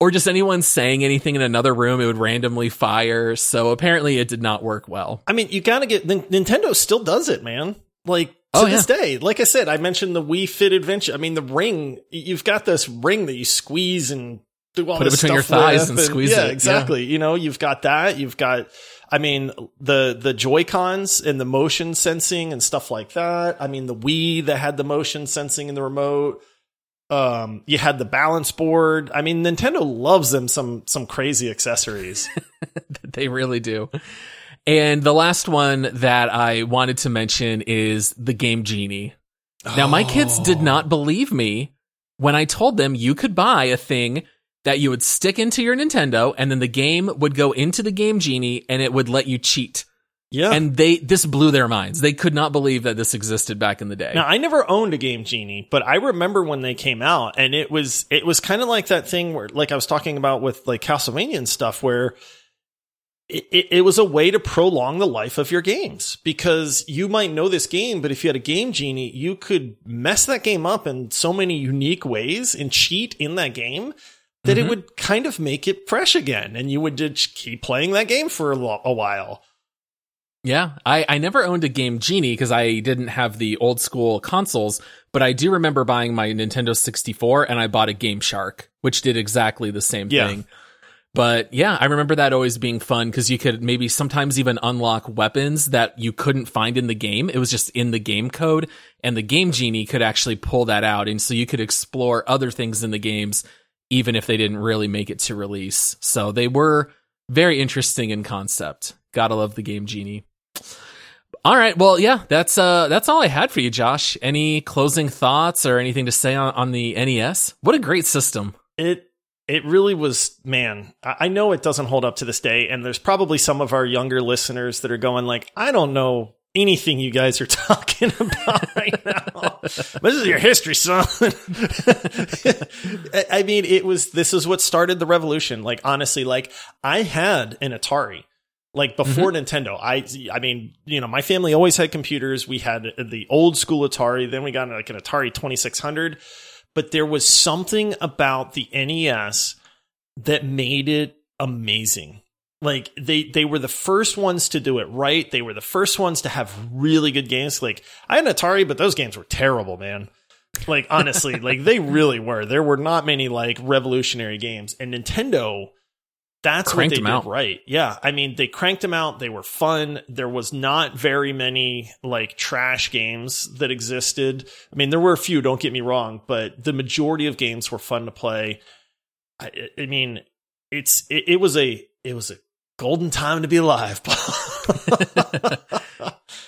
[SPEAKER 2] Or just anyone saying anything in another room, it would randomly fire. So apparently it did not work well.
[SPEAKER 1] I mean, you got to get Nin- Nintendo still does it, man. Like oh, to
[SPEAKER 2] Oh,
[SPEAKER 1] this day, like I said, I mentioned the Wii Fit Adventure. I mean, the ring. You've got this ring that you squeeze and do all
[SPEAKER 2] Put it between your thighs
[SPEAKER 1] with,
[SPEAKER 2] and squeeze
[SPEAKER 1] yeah,
[SPEAKER 2] it, yeah.
[SPEAKER 1] exactly. You know, you've got that. You've got. I mean, the the Joy Cons and the motion sensing and stuff like that. I mean, the Wii that had the motion sensing in the remote. Um, you had the balance board. I mean, Nintendo loves them some some crazy accessories. <laughs>
[SPEAKER 2] they really do. And the last one that I wanted to mention is the Game Genie. Now, my kids did
[SPEAKER 1] Oh.
[SPEAKER 2] not believe me when I told them you could buy a thing that you would stick into your Nintendo and then the game would go into the Game Genie and it would let you cheat.
[SPEAKER 1] Yeah,
[SPEAKER 2] And they, this blew their minds. They could not believe that this existed back in the day.
[SPEAKER 1] Now I never owned a Game Genie, but I remember when they came out, and it was it was kind of like that thing where, like I was talking about with like Castlevania and stuff, where it, it, it was a way to prolong the life of your games because you might know this game, but if you had a Game Genie, you could mess that game up in so many unique ways and cheat in that game that
[SPEAKER 2] Mhm.
[SPEAKER 1] it would kind of make it fresh again, and you would just keep playing that game for a, lo- a while.
[SPEAKER 2] Yeah, I, I never owned a Game Genie because I didn't have the old school consoles, but I do remember buying my Nintendo 64 and I bought a Game Shark, which did exactly the same
[SPEAKER 1] Yeah.
[SPEAKER 2] thing. But yeah, I remember that always being fun because you could maybe sometimes even unlock weapons that you couldn't find in the game. It was just in the game code and the Game Genie could actually pull that out. And so you could explore other things in the games, even if they didn't really make it to release. So they were very interesting in concept. Gotta love the game Genie. All right, well, yeah, that's uh, that's all I had for you, Josh. Any closing thoughts or anything to say on, on the NES? What a great system!
[SPEAKER 1] It it really was, man. I know it doesn't hold up to this day, and there's probably some of our younger listeners that are going like, I don't know anything you guys are <laughs> talking about right now. this is your history, son. <laughs> I mean, it was, this is what started the revolution. Like, honestly, like I had an Atari. Like before mm-hmm. Nintendo, I, I mean, you know, my family always had computers. We had the old school Atari. Then we got like an Atari 2600, but there was something about the NES that made it amazing like they they were the first ones to do it right. They were the first ones to have really good games. Like I had an Atari, but those games were terrible, man. Like honestly, <laughs> like they really were. There were not many like revolutionary games, and Nintendo. That's cranked what they did out. right. Yeah, I mean they cranked them out. They were fun. There was not very many like trash games that existed. I mean there were a few. Don't get me wrong, but the majority of games were fun to play. I, I mean, it's it, it was a it was a golden time to be alive. <laughs>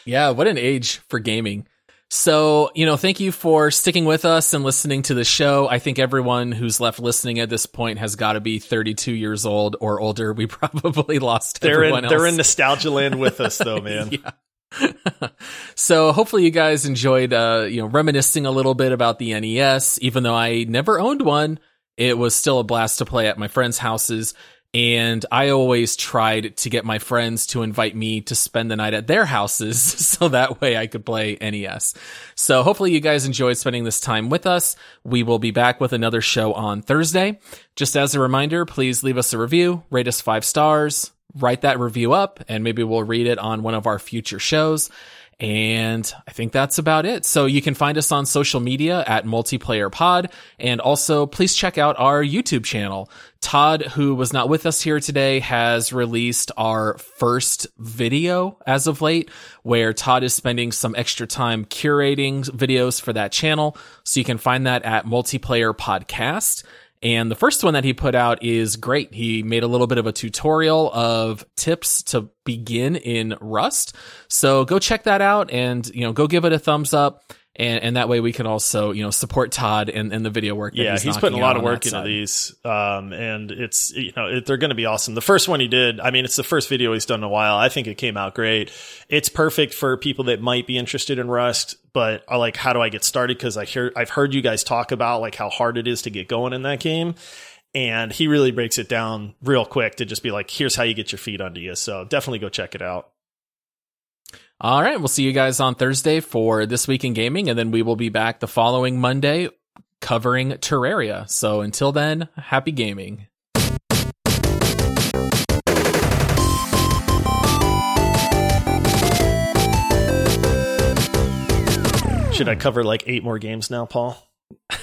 [SPEAKER 2] yeah, what an age for gaming. So, you know, thank you for sticking with us and listening to the show. I think everyone who's left listening at this point has got to be 32 years old or older. We <laughs> probably lost
[SPEAKER 1] they're
[SPEAKER 2] everyone
[SPEAKER 1] in,
[SPEAKER 2] else.
[SPEAKER 1] They're in nostalgia land with us though, <laughs> man.
[SPEAKER 2] yeah. so hopefully you guys enjoyed, uh, you know, reminiscing a little bit about the NES. Even though I never owned one, it was still a blast to play at my friends' houses. And I always tried to get my friends to invite me to spend the night at their houses <laughs> so that way I could play NES. So hopefully you guys enjoyed spending this time with us. We will be back with another show on Thursday. Just as a reminder, please leave us a review, rate us five stars, write that review up, and maybe we'll read it on one of our future shows. And I think that's about it. So you can find us on social media at multiplayer pod. And also please check out our YouTube channel. Todd, who was not with us here today, has released our first video as of late, where Todd is spending some extra time curating videos for that channel. So you can find that at multiplayer podcast. And the first one that he put out is great. He made a little bit of a tutorial of tips to begin in Rust. So go check that out and, you know, go give it a thumbs up. And, and that way we can also, you know, support Todd and, and the video work.
[SPEAKER 1] yeah, he's,
[SPEAKER 2] he's
[SPEAKER 1] putting a lot of work into these. Um, and it's, you know, it, they're going to be awesome. The first one he did, I mean, it's the first video he's done in a while. I think it came out great. It's perfect for people that might be interested in Rust but I like how do I get started because I hear I've heard you guys talk about like how hard it is to get going in that game. And he really breaks it down real quick to just be like, here's how you get your feet under you. So definitely go check it out.
[SPEAKER 2] All right. We'll see you guys on Thursday for This Week in Gaming. And then we will be back the following Monday covering Terraria. So until then, happy gaming.
[SPEAKER 1] Should I cover like eight more games now, Paul? <laughs>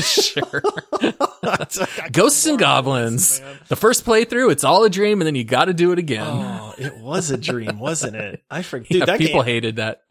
[SPEAKER 2] sure. <laughs> Ghosts and Goblins. The first playthrough, it's all a dream, and then you got to do it again.
[SPEAKER 1] Oh, it was a dream, wasn't it? I forget. <laughs>
[SPEAKER 2] Dude, yeah, people game, hated that.